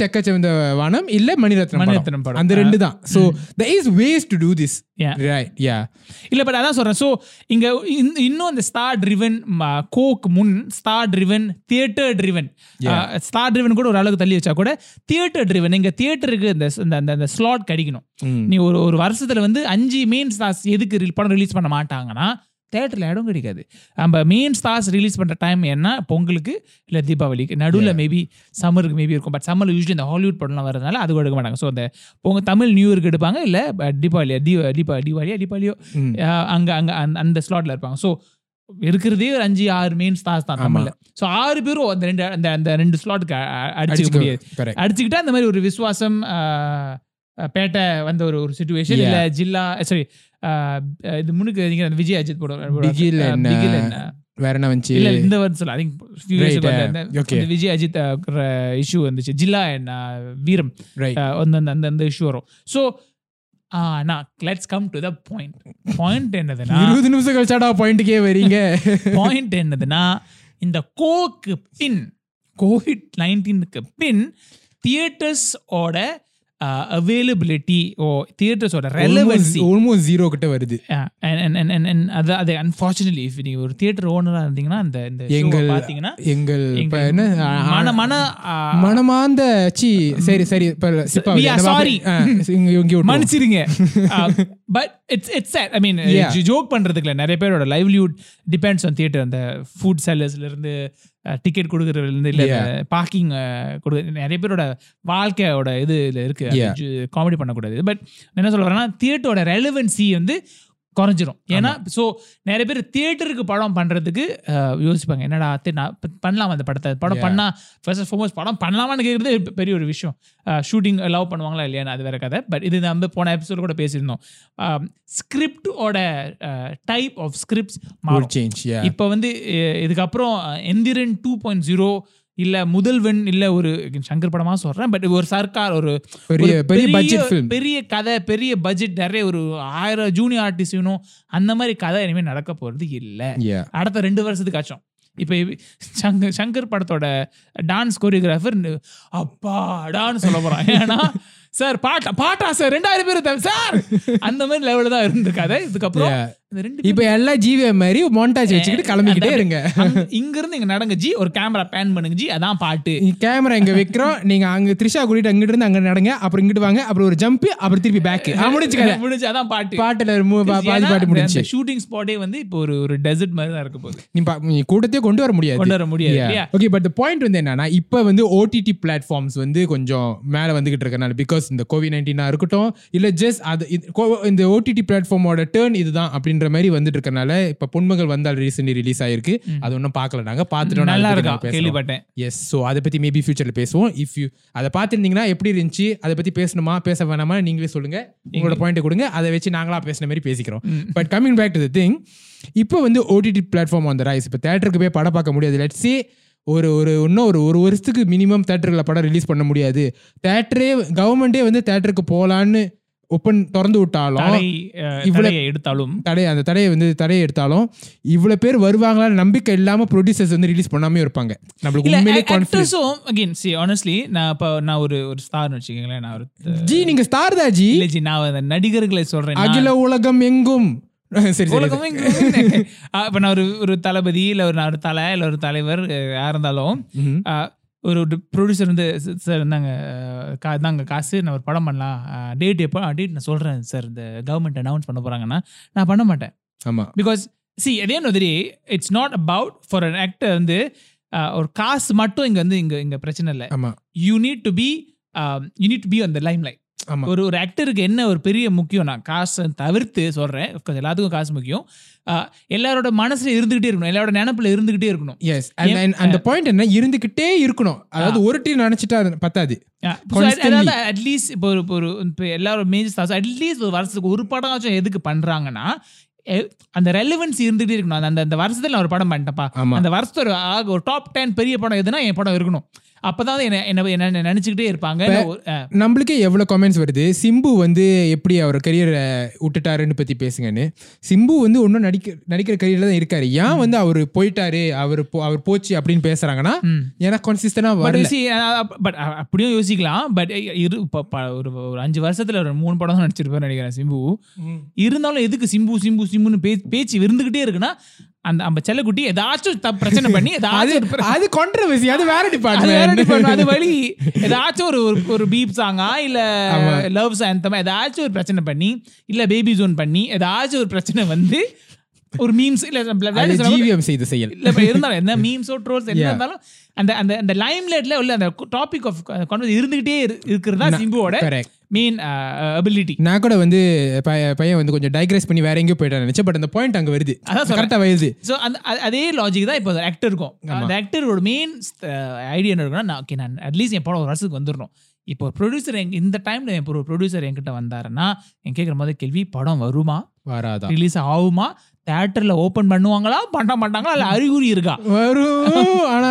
செக்க செவந்த வானம் இல்ல மணிரத்னம் மணிரத்னம் படம். அந்த ரெண்டு தான். So the is ways to do this Yeah. Right yeah இல்ல பட் அதான் சொல்றேன். சோ இங்க இன்னும் அந்த ஸ்டார் ட்ரிவன் கோக் முன் star driven theatre driven star driven கூட ஒரு அளவுக்கு தள்ளி வச்சா கூட தியேட்டர் ட்ரிவன் இங்க தியேட்டருக்கு இந்த அந்த அந்த ஸ்லாட் கிடைக்கணும். நீ ஒரு ஒரு வருஷத்துல வந்து அஞ்சு மெயின் ஸ்டார்ஸ் எதுக்கு படம் ரிலீஸ் பண்ண மாட்டாங்கன்னா தேட்டரில் இடம் கிடைக்காது. நம்ம மெயின் ஸ்டார்ஸ் ரிலீஸ் பண்ணுற டைம் என்ன? பொங்கலுக்கு இல்லை தீபாவளிக்கு. நடுவில் மேபி சம்மருக்கு மேபி இருக்கும். பட் சம்மர் யூஸ்வலி இந்த ஹாலிவுட் படம்லாம் வரதுனால அது எடுக்க மாட்டாங்க. ஸோ அந்த பொங்க தமிழ் நியூ இயர்க்கு எடுப்பாங்க இல்லை தீபாவளியா தீபா தீபா தீபாவளியா தீபாவளியோ அங்கே அங்கே அந்த அந்த ஸ்லாட்டில் இருப்பாங்க. ஸோ இருக்கிறதே ஒரு அஞ்சு ஆறு மெயின் ஸ்டார்ஸ் தான் தமிழ்ல. ஸோ ஆறு பேரும் அந்த ரெண்டு அந்த அந்த ரெண்டு ஸ்லாட்டுக்கு அடிச்சுக்க முடியாது. அடிச்சுக்கிட்டா இந்த மாதிரி ஒரு விசுவாசம் பேட்டை வந்த ஒரு ஒரு சுச்சுவேஷன். இல்ல ஜில்லா சாரி இது முன்னுக்கு அந்த விஜய் அஜித் போட பிகில் அஹ், என்ன? பிகில் என்ன? வேற என்ன வந்துச்சு? இல்ல இந்த வருஷம் சொல்ல I think. Vijay Ajith issue வந்துச்சு. ஜில்லா என்ன? வீரம். அந்த அந்த- இஷ்யூ வரும். ஸோ நான் let's come to the point point என்னதுன்னா இருபது நிமிஷம் கழிச்சாடா பாயிண்ட்டுக்கே வரீங்க. பாயிண்ட் என்னதுன்னா இந்த கோக்கு பின் கோவிட் நைன்டீனுக்கு பின் தியேட்டர்ஸோட அவைலபிலிட்டி ஓ தியேட்டர்ஸோட ரெலவன்சி ஆல்மோஸ்ட் ஜீரோ கிட்ட வருது. அது அது அன்ஃபார்ச்சுனேட்லி இஃப் நீங்க ஒரு தியேட்டர் ஓனரா இருந்தீங்கன்னா இந்த show-வ எங்கள் பாத்தீங்கன்னா எங்கள் இப்ப என்ன மன மன மனமார்ந்த சி சரி சரி இப்ப விட்டுருவோம். மன்னிச்சிருங்க. But it's it's I mean. Joke பண்றதுக்குல நிறைய பேரோட லைவ்லிஹுட் டிபெண்ட்ஸ் ஆன் தியேட்டர் அந்த ஃபுட் செல்லர்ஸ்ல இருந்து டிக்கெட் கொடுக்கறதுல இருந்து இல்ல பார்க்கிங் கொடுக்க நிறைய பேரோட வாழ்க்கையோட இது இதுல இருக்கு. காமெடி பண்ணக்கூடாது. பட் என்ன சொல்ல வரேன்னா தியேட்டரோட ரெலவென்சி வந்து குறைஞ்சிரும். ஏன்னா ஸோ நிறைய பேர் தியேட்டருக்கு படம் பண்றதுக்கு அஹ், யோசிப்பாங்க. என்னடா நான் பண்ணலாம் அந்த படத்தை. படம் Yeah. பண்ணா ஃபர்ஸ்ட் ஃபோமோஸ்ட் படம் பண்ணலாமான்னு கேட்குறது பெரிய ஒரு விஷயம். ஷூட்டிங் லவ் பண்ணுவாங்களா இல்லையான்னு அது வேற கதை. பட் இது நம்ம போன எபிசோட் கூட பேசியிருந்தோம். ஸ்கிரிப்டோட டைப் ஆஃப் ஸ்கிரிப்ட்ஸ் மாறும். இப்போ வந்து இதுக்கப்புறம் எந்திரன் டூ பாயிண்ட் ஜீரோ இல்ல முதல்வன் இல்ல ஒரு சங்கர் படமா சொல்றேன் பட் ஒரு சர்க்கார் ஒரு பெரிய- பெரிய film. பெரிய கதை பெரிய பட்ஜெட் நிறைய ஒரு ஆயிரம் ஜூனியர் ஆர்டிஸ்ட் வேணும் அந்த மாதிரி கதை இனிமே நடக்க போறது இல்ல. அடுத்த ரெண்டு வருஷத்துக்காச்சும் இப்போ சங்கர் சங்கர் படத்தோட டான்ஸ் கோரியோகிராஃபர் அப்பாடான்னு சொல்ல போறான் ஏன்னா சார் பாட்டா பாட்டா சார் ரெண்டாயிரம் பேர் சார் அந்த மாதிரி லெவலில் தான் இருந்திருக்காது இதுக்கப்புறம் ரெண்டு இப்ப எல்லாம் ஜிவிஎம் மாதிரி மொண்டாஜ் வச்சுக்கிட்டு கிளம்பிக்கிட்டே இருங்க. அங்க- இங்க இருந்து இங்க நடங்க ஜி. ஒரு கேமரா பேன் பண்ணுங்க ஜி. அதான் பாட்டு. கேமரா இங்க வைக்கிறோம். நீங்க அங்க த்ரிஷா கூட்டிட்டு அங்கிட்டு இருந்து அங்க நடங்க. அப்புறம் இங்கிட்டு வாங்க. அப்புறம் ஒரு ஜம்ப் அப்புறம் திருப்பி பேக் முடிச்சு முடிஞ்சு அதான் பாட்டு. பாட்டுல பாதி பாட்டு முடிஞ்சு. ஷூட்டிங் ஸ்பாட்டே வந்து இப்போ ஒரு ஒரு டெசர்ட் மாதிரி தான் இருக்க போகுது. நீ நீ கூட்டத்தையே கொண்டு வர முடியாது. கொண்டு வர முடியாது? ஓகே பட் பாயிண்ட் வந்து என்னன்னா இப்போ வந்து ஓடிடி பிளாட்ஃபார்ம்ஸ் வந்து கொஞ்சம் மேலே வந்துகிட்டு இருக்கனால பிகாஸ் இந்த கோவிட் நைன்டீனா இருக்கட்டும் இல்ல ஜஸ்ட் அது இந்த ஓடிடி பிளாட்ஃபார்மோட டேர்ன் இதுதான் அப்படின்ற மாதிரி வந்துட்டு இருக்கனால இப்போ பொன்மகள் வந்தால் ரீசென்ட்லி ரிலீஸ் ஆயிருக்கு. அது ஒன்றும் பார்க்கல. நாங்க பார்த்துட்டோம். நல்லா இருக்கா? கேள்விப்பட்டேன். எஸ் ஸோ அதை பத்தி மேபி ஃபியூச்சர்ல பேசுவோம். இஃப் யூ அதை பார்த்துருந்தீங்கன்னா எப்படி இருந்துச்சு அதை பத்தி பேசணுமா பேச வேணாமா நீங்களே சொல்லுங்க. உங்களோட பாயிண்ட் கொடுங்க. அதை வச்சு நாங்களா பேசின மாதிரி பேசிக்கிறோம். But coming back to the thing இப்போ வந்து ஓடிடி பிளாட்ஃபார்ம் ரைஸ் இப்போ தேட்டருக்கு போய் படம் பார்க்க முடியாது. லெட்ஸே ஒரு ஒரு இன்னும் ஒரு ஒரு வருஷத்துக்கு மினிமம் தேட்டர்களில் படம் ரிலீஸ் பண்ண முடியாது. தேட்டரே கவர்மெண்டே வந்து தேட்டருக்கு போகலான்னு ஓப்பன் திறந்து விட்டாலும் தடையை எடுத்தாலும். தடை அந்த தடையை வந்து தடையை எடுத்தாலும் இவ்வளவு பேர் வருவாங்களான்னு நம்பிக்கை இல்லாம ப்ரொடியூசர்ஸ் வந்து ரிலீஸ் பண்ணாமே இருப்பாங்க. நம்மளுக்கு உண்மையிலே கான்ஃபிடன்ஸ் ஆக்டர்ஸும் அகைன் சி ஆனஸ்ட்லி நான் இப்போ நான் ஒரு ஒரு ஸ்டார்னு வச்சுக்கோங்களேன் நான் ஒரு ஜி நீங்க ஸ்டார் தான் ஜி. இல்ல ஜி நான் நடிகர்களை சொல்றேன் நான் அகில உலகம் எங்கும். சரி உலகமே இப்ப நான் ஒரு ஒரு தளபதி இல்ல ஒரு ஒரு தலை இல்ல ஒரு தலைவர் யாரா இருந்தாலும் ஒரு ப்ரொடியூசர் வந்து சார் இந்தாங்க அஹ், கா இந்தாங்க காசு நான் ஒரு படம் பண்ணலாம். டேட் எப்போ டேட் நான் சொல்றேன் சார் இந்த கவர்மெண்ட் அனௌன்ஸ் பண்ண போறாங்கன்னா நான் பண்ண மாட்டேன். ஆமா. பிகாஸ் சி அதே மாதிரி it's not about for an actor வந்து ஒரு காசு மட்டும் இங்க வந்து இங்க இங்க பிரச்சனை இல்லை. ஆமா. You need to be you need to be அந்த லைம் லைட் ஒரு ஒரு ஆக்டருக்கு என்ன ஒரு பெரிய முக்கியம் நான் காசை தவிர்த்து course, எல்லாத்துக்கும் காசு முக்கியம். எல்லாரோட மனசுல இருந்துகிட்டே இருக்கணும். எல்லாரோட நினைப்புல இருந்துகிட்டே இருக்கணும். எஸ் அந்த பாயிண்ட் என்ன? இருந்துகிட்டே இருக்கணும். அதாவது ஒரு டீம் நினைச்சிட்டா பத்தாது. அதாவது அட்லீஸ்ட் இப்போ ஒரு ஒரு இப்போ எல்லாரும் மேஜர் அட்லீஸ்ட் ஒரு வருஷத்துக்கு ஒரு படம் எதுக்கு பண்றாங்கன்னா அந்த ரெலவென்ஸ் இருந்துகிட்டே இருக்கணும். அந்த- அந்த வருஷத்துல நான் ஒரு படம் பண்ணிட்டேன்ப்பா. அந்த வருஷத்துல ஒரு ஆக- ஒரு டாப் டென் பெரிய படம் எதுனா என் படம் இருக்கணும். அப்பதான் என்ன என்ன என்ன நினைச்சுக்கிட்டே இருப்பாங்க. நம்மளுக்கே எவ்வளவு கமெண்ட்ஸ் வருது? சிம்பு வந்து எப்படி அவர் கரியரை விட்டுட்டாருன்னு பத்தி பேசுங்கன்னு. சிம்பு வந்து ஒன்றும் நடிக்க நடிக்கிற கரியர்ல தான் இருக்காரு. ஏன் வந்து அவர் போயிட்டாரு? அவர் போ- அவர் போச்சு அப்படின்னு பேசுறாங்கன்னா ஏன்னா கான்சிஸ்டனா பட் அப்படியும் யோசிக்கலாம். பட் இரு ஒரு ஒரு அஞ்சு வருஷத்துல ஒரு மூணு படம் தான் நடிச்சிருப்பேன் நினைக்கிறேன் சிம்பு. இருந்தாலும் எதுக்கு சிம்பு சிம்பு சிம்புன்னு பேச்சு இருந்துகிட்டே இருக்குன்னா அந்த நம்ம செல்லக்குட்டி ஏதாச்சும் பிரச்சனை பண்ணி ஏதாச்சும் அது கான்ட்ரவர்சி அது வேற அது வேற டிபார்ட்மெண்ட். அது வழி ஏதாச்சும் ஒரு ஒரு- பீப் சாங்கா இல்ல. லவ் சாந்தமா ஏதாச்சும் ஒரு பிரச்சனை பண்ணி இல்ல பேபி ஜோன் பண்ணி ஏதாச்சும் ஒரு பிரச்சனை வந்து ஒரு மீம்ஸ் இல்ல ஜிவிஎம் செய்த செயல் இல்ல இருந்தாலும் என்ன மீம்ஸோ ட்ரோல்ஸ் என்ன. இருந்தாலும் அந்த அந்த அந்த லைம் லைட்ல உள்ள அந்த டாபிக் ஆஃப் கான்வர்ஸ் இருந்துகிட்டே இரு- இருக்கிறது தான் சிம்புவோட. மெயின் அபிலிட்டி நான் கூட வந்து பைய- பையன் வந்து கொஞ்சம் டைக்ரைஸ் பண்ணி வேற எங்கேயோ போயிட்டான் நினைச்சேன். பட் அந்த பாயிண்ட் அங்க வருது. அதான் சொல்றேன். கரெக்டா வருது ஸோ அந்த அதே லாஜிக் தான் இப்போ ஆக்டர் இருக்கும். அந்த ஆக்டரோட மெயின் ஐடியா என்ன இருக்குன்னா நான் ஓகே நான் அட்லீஸ்ட் என் படம் ஒரு வருஷத்துக்கு வந்துடணும் இப்போ ப்ரொடியூசர் எங்க இந்த டைம்ல இப்போ ஒரு ப்ரொடியூசர் என்கிட்ட வந்தாருன்னா என் கேட்குற மாதிரி கேள்வி படம் வருமா? வராதா? ரிலீஸ் ஆகுமா? தேட்டர்ல ஓபன் பண்ணுவாங்களா? பண்ண மாட்டாங்களா? இல்ல அறிகுறி இருக்கா? வரும். ஆனா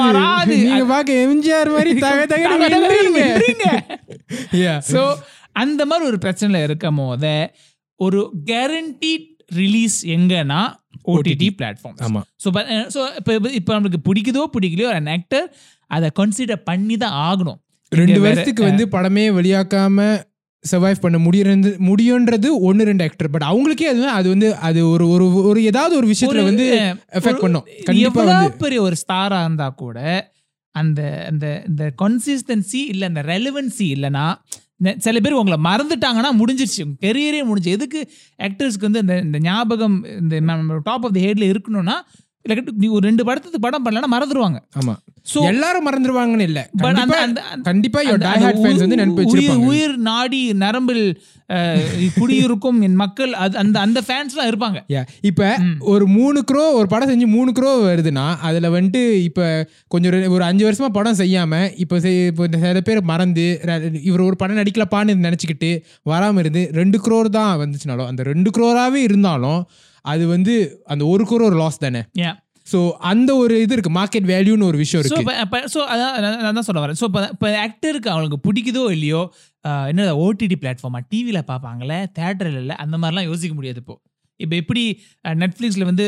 வராது. நீங்க பாக்க எம்ஜிஆர் மாதிரி தக தக. ஸோ அந்த மாதிரி ஒரு பிரச்சனைல இருக்கும் போத ஒரு கேரண்டீட் ரிலீஸ் எங்கன்னா ஓடிடி பிளாட்ஃபார்ம் ஆமா. ஸோ ஸோ இப்போ இப்போ நம்மளுக்கு பிடிக்குதோ பிடிக்கலையோ ஒரு ஆக்டர் அதை கன்சிடர் பண்ணி தான் ஆகணும். ரெண்டு வருஷத்துக்கு வந்து படமே வெளியாக்காம சர்வைவ் பண்ண முடியறது முடியுன்றது ஒன்னு ரெண்டு ஆக்டர் பட் அவங்களுக்கே அது அது வந்து அது ஒரு ஒரு ஒரு ஏதாவது ஒரு விஷயத்துல வந்து எஃபெக்ட் பண்ணும். கண்டிப்பா எவ்வளவு வந்து. பெரிய ஒரு ஸ்டாரா இருந்தா கூட அந்த அந்த இந்த கன்சிஸ்டன்சி இல்ல அந்த ரெலவென்சி இல்லைன்னா சில பேர் உங்களை மறந்துட்டாங்கன்னா முடிஞ்சிருச்சு. கெரியரே முடிஞ்சு. எதுக்கு ஆக்டர்ஸ்க்கு வந்து இந்த இந்த ஞாபகம் இந்த டாப் ஆஃப் தி ஹெட்ல இருக்கணும்னா நீ ஒரு ரெண்டு படத்துக்கு படம் பண்ணலன்னா மறந்துடுவாங்க ஆமா. ஸோ எல்லாரும் மறந்துருவாங்கன்னு இல்ல. கண்டிப்பா உயிர் உயிர் நாடி நரம்பில் குடியிருக்கும் என் மக்கள் அது அந்த அந்த ஃபேன்ஸ்லாம் இருப்பாங்க. இப்ப ஒரு மூணு க்ரோ ஒரு படம் செஞ்சு மூணு க்ரோ வருதுன்னா அதுல வந்துட்டு இப்ப கொஞ்சம் ஒரு- அஞ்சு வருஷமா படம் செய்யாம இப்ப இப்ப சில பேர் மறந்து இவர் ஒரு படம் நடிக்கலப்பான்னு நினைச்சுக்கிட்டு வராம இருந்து ரெண்டு க்ரோர் தான் வந்துச்சுனாலும் அந்த ரெண்டு க்ரோராவே இருந்தாலும் அது வந்து அந்த ஒரு க்ரோர் ஒரு லாஸ் தானே? ஸோ அந்த ஒரு இது இருக்கு. மார்க்கெட் வேல்யூன்னு ஒரு விஷயம் இருக்கு. ஸோ அதான் நான் தான் சொல்ல வரேன். ஸோ இப்போ இப்போ ஆக்டருக்கு அவங்களுக்கு பிடிக்குதோ இல்லையோ என்ன ஓடிடி பிளாட்ஃபார்மா டிவியில் பார்ப்பாங்களே தேட்டரில் இல்லை அந்த மாதிரிலாம் யோசிக்க முடியாது இப்போ. இப்போ எப்படி நெட்ஃப்ளிக்ஸில் வந்து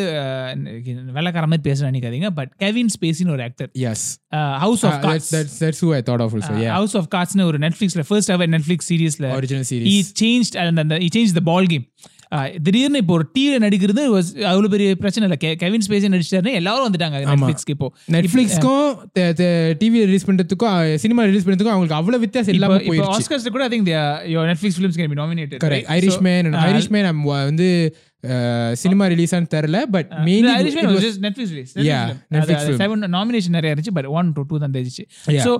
வெள்ளக்கார மாதிரி பேச நினைக்காதீங்க பட் கெவின் ஸ்பேசின்னு ஒரு actor as house of cards that's that's who I thought of also yeah. House of கார்ட்ஸ்னு ஒரு நெட்ஃப்ளிக்ஸ்ல ஃபர்ஸ்ட் அவர் நெட்ஃப்ளிக்ஸ் சீரிஸ்ல original ஈ series சேஞ்ச் அந்த சேஞ்ச் த பால் கேம் திடீர்னு இப்போ ஒரு டிவியில் நடிக்கிறது was அவ்வளோ பெரிய பிரச்சனை இல்லை. கெவின் ஸ்பேசி நடிச்சிட்டாருன்னு எல்லாரும் வந்துட்டாங்க நெட்ஃப்ளிக்ஸ்க்கு இப்போ. நெட்ஃபிளிக்ஸ்க்கும் டிவி ரிலீஸ் பண்றதுக்கும் சினிமா ரிலீஸ் பண்றதுக்கும் அவங்களுக்கு அவ்வளவு வித்தியாசம் இல்லாம இப்போ போயிருச்சு. ஆஸ்கர்ஸ்ல கூட I think Netflix films can be nominated correct Irishman Irishman வந்து சினிமா ரிலீஸ் ஆனு தெரியல பட் அது- அது film. seven nomination நிறைய இருந்துச்சு பட் ஒன் to டூ தான் தெரிஞ்சிச்சு. ஸோ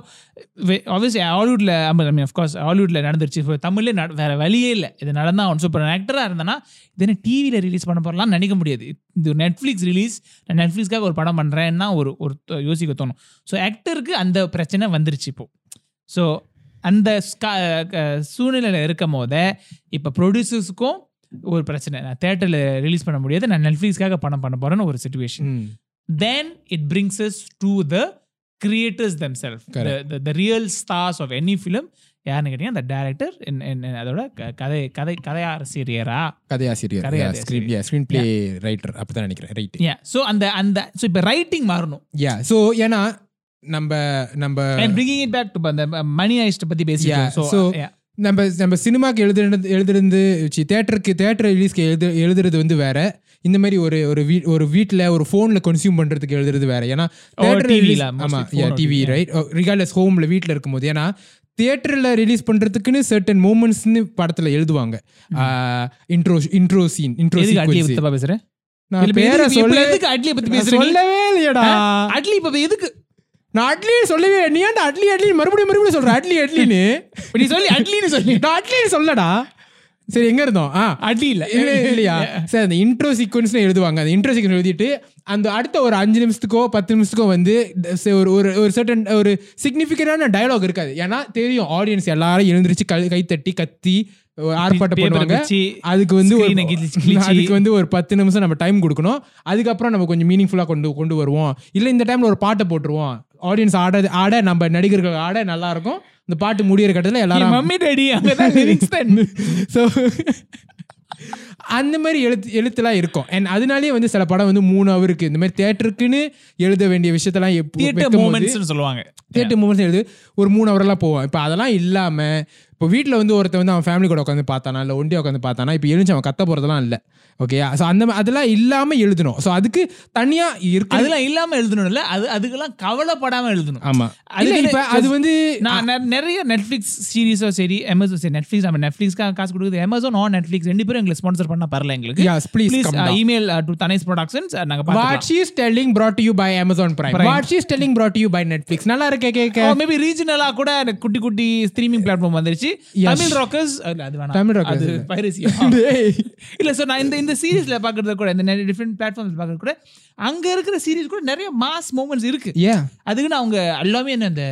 ஆப்வியஸ்லி ஹாலிவுட்ல ஐ மீன் அஃப்கோர்ஸ் ஹாலிவுட்ல நடந்துருச்சு. இப்போ தமிழ்ல வேற வழியே இல்லை. இது நடந்தா அவன் சூப்பர் ஆக்டரா இருந்தனா இது என்ன டிவியில் ரிலீஸ் பண்ண போறலாம் நினைக்க முடியாது. இது நெட்ஃப்ளிக்ஸ் ரிலீஸ் நான் நெட்ஃப்ளிக்ஸ்க்காக ஒரு படம் பண்றேன்னா ஒரு ஒரு யோசிக்க தோணும். ஸோ ஆக்டருக்கு அந்த பிரச்சனை வந்துருச்சு இப்போ. ஸோ அந்த சூழ்நிலையில இருக்கும் போதே இப்போ ப்ரொடியூசர்ஸுக்கும் ஒரு பிரச்சனை. நான் தேட்டரில் ரிலீஸ் பண்ண முடியாது. நான் நெட்ஃப்ளிக்ஸ்க்காக படம் பண்ண போறேன்னு ஒரு situation then it brings us to the creators them self the real stars of any film யாருன்னு கேட்டீங்கன்னா அந்த டேரக்டர் அதோட கதை கதை கதையாசிரியரா? கதையாசிரியர். கதையாசிரியர். Screen yeah screenplay writer அப்பதான் நினைக்கிறேன். ரைட் ஏன் ஸோ அந்த அந்த ஸோ இப்போ ரைட்டிங் மாறணும். யா ஸோ ஏன்னா நம்ம நம்ம பிரிங்கிங் இட் பேக் டு அந்த மணி ஐஸ்ட் பத்தி Yeah, பேசிட்டோம் ஸோ நம்ம நம்ம சினிமாக்கு எழுதுறது எழுதுறது தேட்டருக்கு தேட்டர் ரிலீஸ்க்கு எழுது எழுதுறது வந்து வேற. இந்த மாதிரி ஒரு ஒரு வீ ஒரு வீட்டில் ஒரு ஃபோனில் கன்சியூம் பண்ணுறதுக்கு எழுதுறது வேற. ஏன்னா Or theatre TV release- ல, mostly ஆமா phone or TV right regardless ஹோமில் வீட்டில் இருக்கும்போது. ஏன்னா தியேட்டரில் ரிலீஸ் பண்ணுறதுக்குன்னு சர்டன் மூமெண்ட்ஸ்னு படத்தில் எழுதுவாங்க. இன்ட்ரோ இன்ட்ரோ சீன் இன்ட்ரோ தப்பா பேசுறேன் நான் பேரை? சொல்லவே இல்லையடா. அட்லி இப்போ எதுக்கு? நான் அட்லி சொல்லவே. நீ ஏன்டா அட்லி அட்லி மறுபடியும் மறுபடியும் சொல்ற? அட்லி அட்லின்னு. நீ சொல்லி அட்லின்னு சொல்லி. நான் அட்லின்னு சொல்லடா சரி எங்க இருந்தோம்? ஆ. அட்லி இல்ல. இல்ல இல்லையா? சார் அந்த இன்ட்ரோ சீக்வன்ஸ் எழுதுவாங்க. அந்த இன்ட்ரோ சீக்வன்ஸ் எழுதிட்டு அந்த அடுத்த ஒரு அஞ்சு நிமிஷத்துக்கோ பத்து நிமிஷத்துக்கோ வந்து ஒரு ஒரு ஒரு சர்டன் ஒரு சிக்னிஃபிகண்டான டயலாக் இருக்காது. ஏன்னா தெரியும் ஆடியன்ஸ் எல்லாரும் எழுந்திருச்சு கை கைத்தட்டி கத்தி ஆர்ப்பாட்டம் பண்ணுவாங்க. அதுக்கு வந்து. அதுக்கு வந்து ஒரு பத்து நிமிஷம் நம்ம டைம் கொடுக்கணும். அதுக்கப்புறம் நம்ம கொஞ்சம் மீனிங்ஃபுல்லாக கொண்டு கொண்டு வருவோம். இல்லை இந்த டைம்ல ஒரு பாட்டை போட்டுருவோம். ஆடியன்ஸ் ஆட ஆட நம்ம நடிகர்கள் ஆட நல்லா இருக்கும் இந்த பாட்டு முடியிற கட்டத்தில் எல்லாரும் மம்மி டாடி ஸோ அந்த மாதிரி எழுத்து எழுத்துலாம் இருக்கும். அண்ட் அதனாலேயே வந்து சில படம் வந்து மூணு ஹவருக்கு இந்த மாதிரி தேட்டருக்குன்னு எழுத வேண்டிய விஷயத்தெல்லாம் எப்போ தியேட்டர் மூமெண்ட்ஸ்னு சொல்லுவாங்க. தேட்டர் மூமெண்ட்ஸ் எழுது. ஒரு மூணு ஹவரெல்லாம் போவோம். இப்போ அதெல்லாம் இல்லாமல் இப்போ வீட்டில் வந்து ஒருத்தன் வந்து அவன் ஃபேமிலி கூட உட்காந்து பார்த்தானா? இல்லை ஒண்டியா உட்காந்து பார்த்தானா? இப்போ எழுந்து அவன் கத்த போகிறதெல்லாம் இல்லை. ஓகே ஸோ அந்த அதெல்லாம் இல்லாமல் எழுதணும். ஸோ அதுக்கு தனியாக இருக்கு அதெல்லாம் இல்லாம எழுதணும்ல அது அதுக்கெல்லாம் கவலைப்படாம எழுதணும். ஆமாம் இப்போ அது வந்து நான் நிறைய நெட்ஃபிளிக்ஸ் சீரிஸோ சரி அமேசான் சரி நெட்ஃபிளிக்ஸ் நம்ம நெட்ஃபிளிக்ஸ்க்காக காசு கொடுக்குது அமேசான் ஆன் நெட்ஃபிளிக்ஸ் ரெண்டு பேரும் எங்களுக்கு ஸ்பான்சர் பண்ண பரல எங்களுக்கு. Yes, please come down. Email to Dhanesh productions நாங்க what she's telling brought to you by Amazon Prime. Prime. What she's telling brought to you by Netflix. நல்லா இருக்கே கேட்க மேபி ரீஜனலா கூட குட்டி குட்டி ஸ்ட்ரீமிங் பிளாட்ஃபார்ம் வந்துருச்சு. தமிழ் ராக்கர்ஸ் அது வேணாம். தமிழ் piracy. டேய். இல்ல சார் நான் இந்த இந்த சீரிஸ்ல பாக்குறது கூட இந்த நிறைய டிஃப்ரெண்ட் பிளாட்ஃபார்ம்ஸ் பாக்குறது கூட அங்க இருக்கிற சீரிஸ் கூட நிறைய மாஸ் மூமெண்ட்ஸ் இருக்கு. Yeah. அதுக்குன்னு அவங்க எல்லாமே என்ன அந்த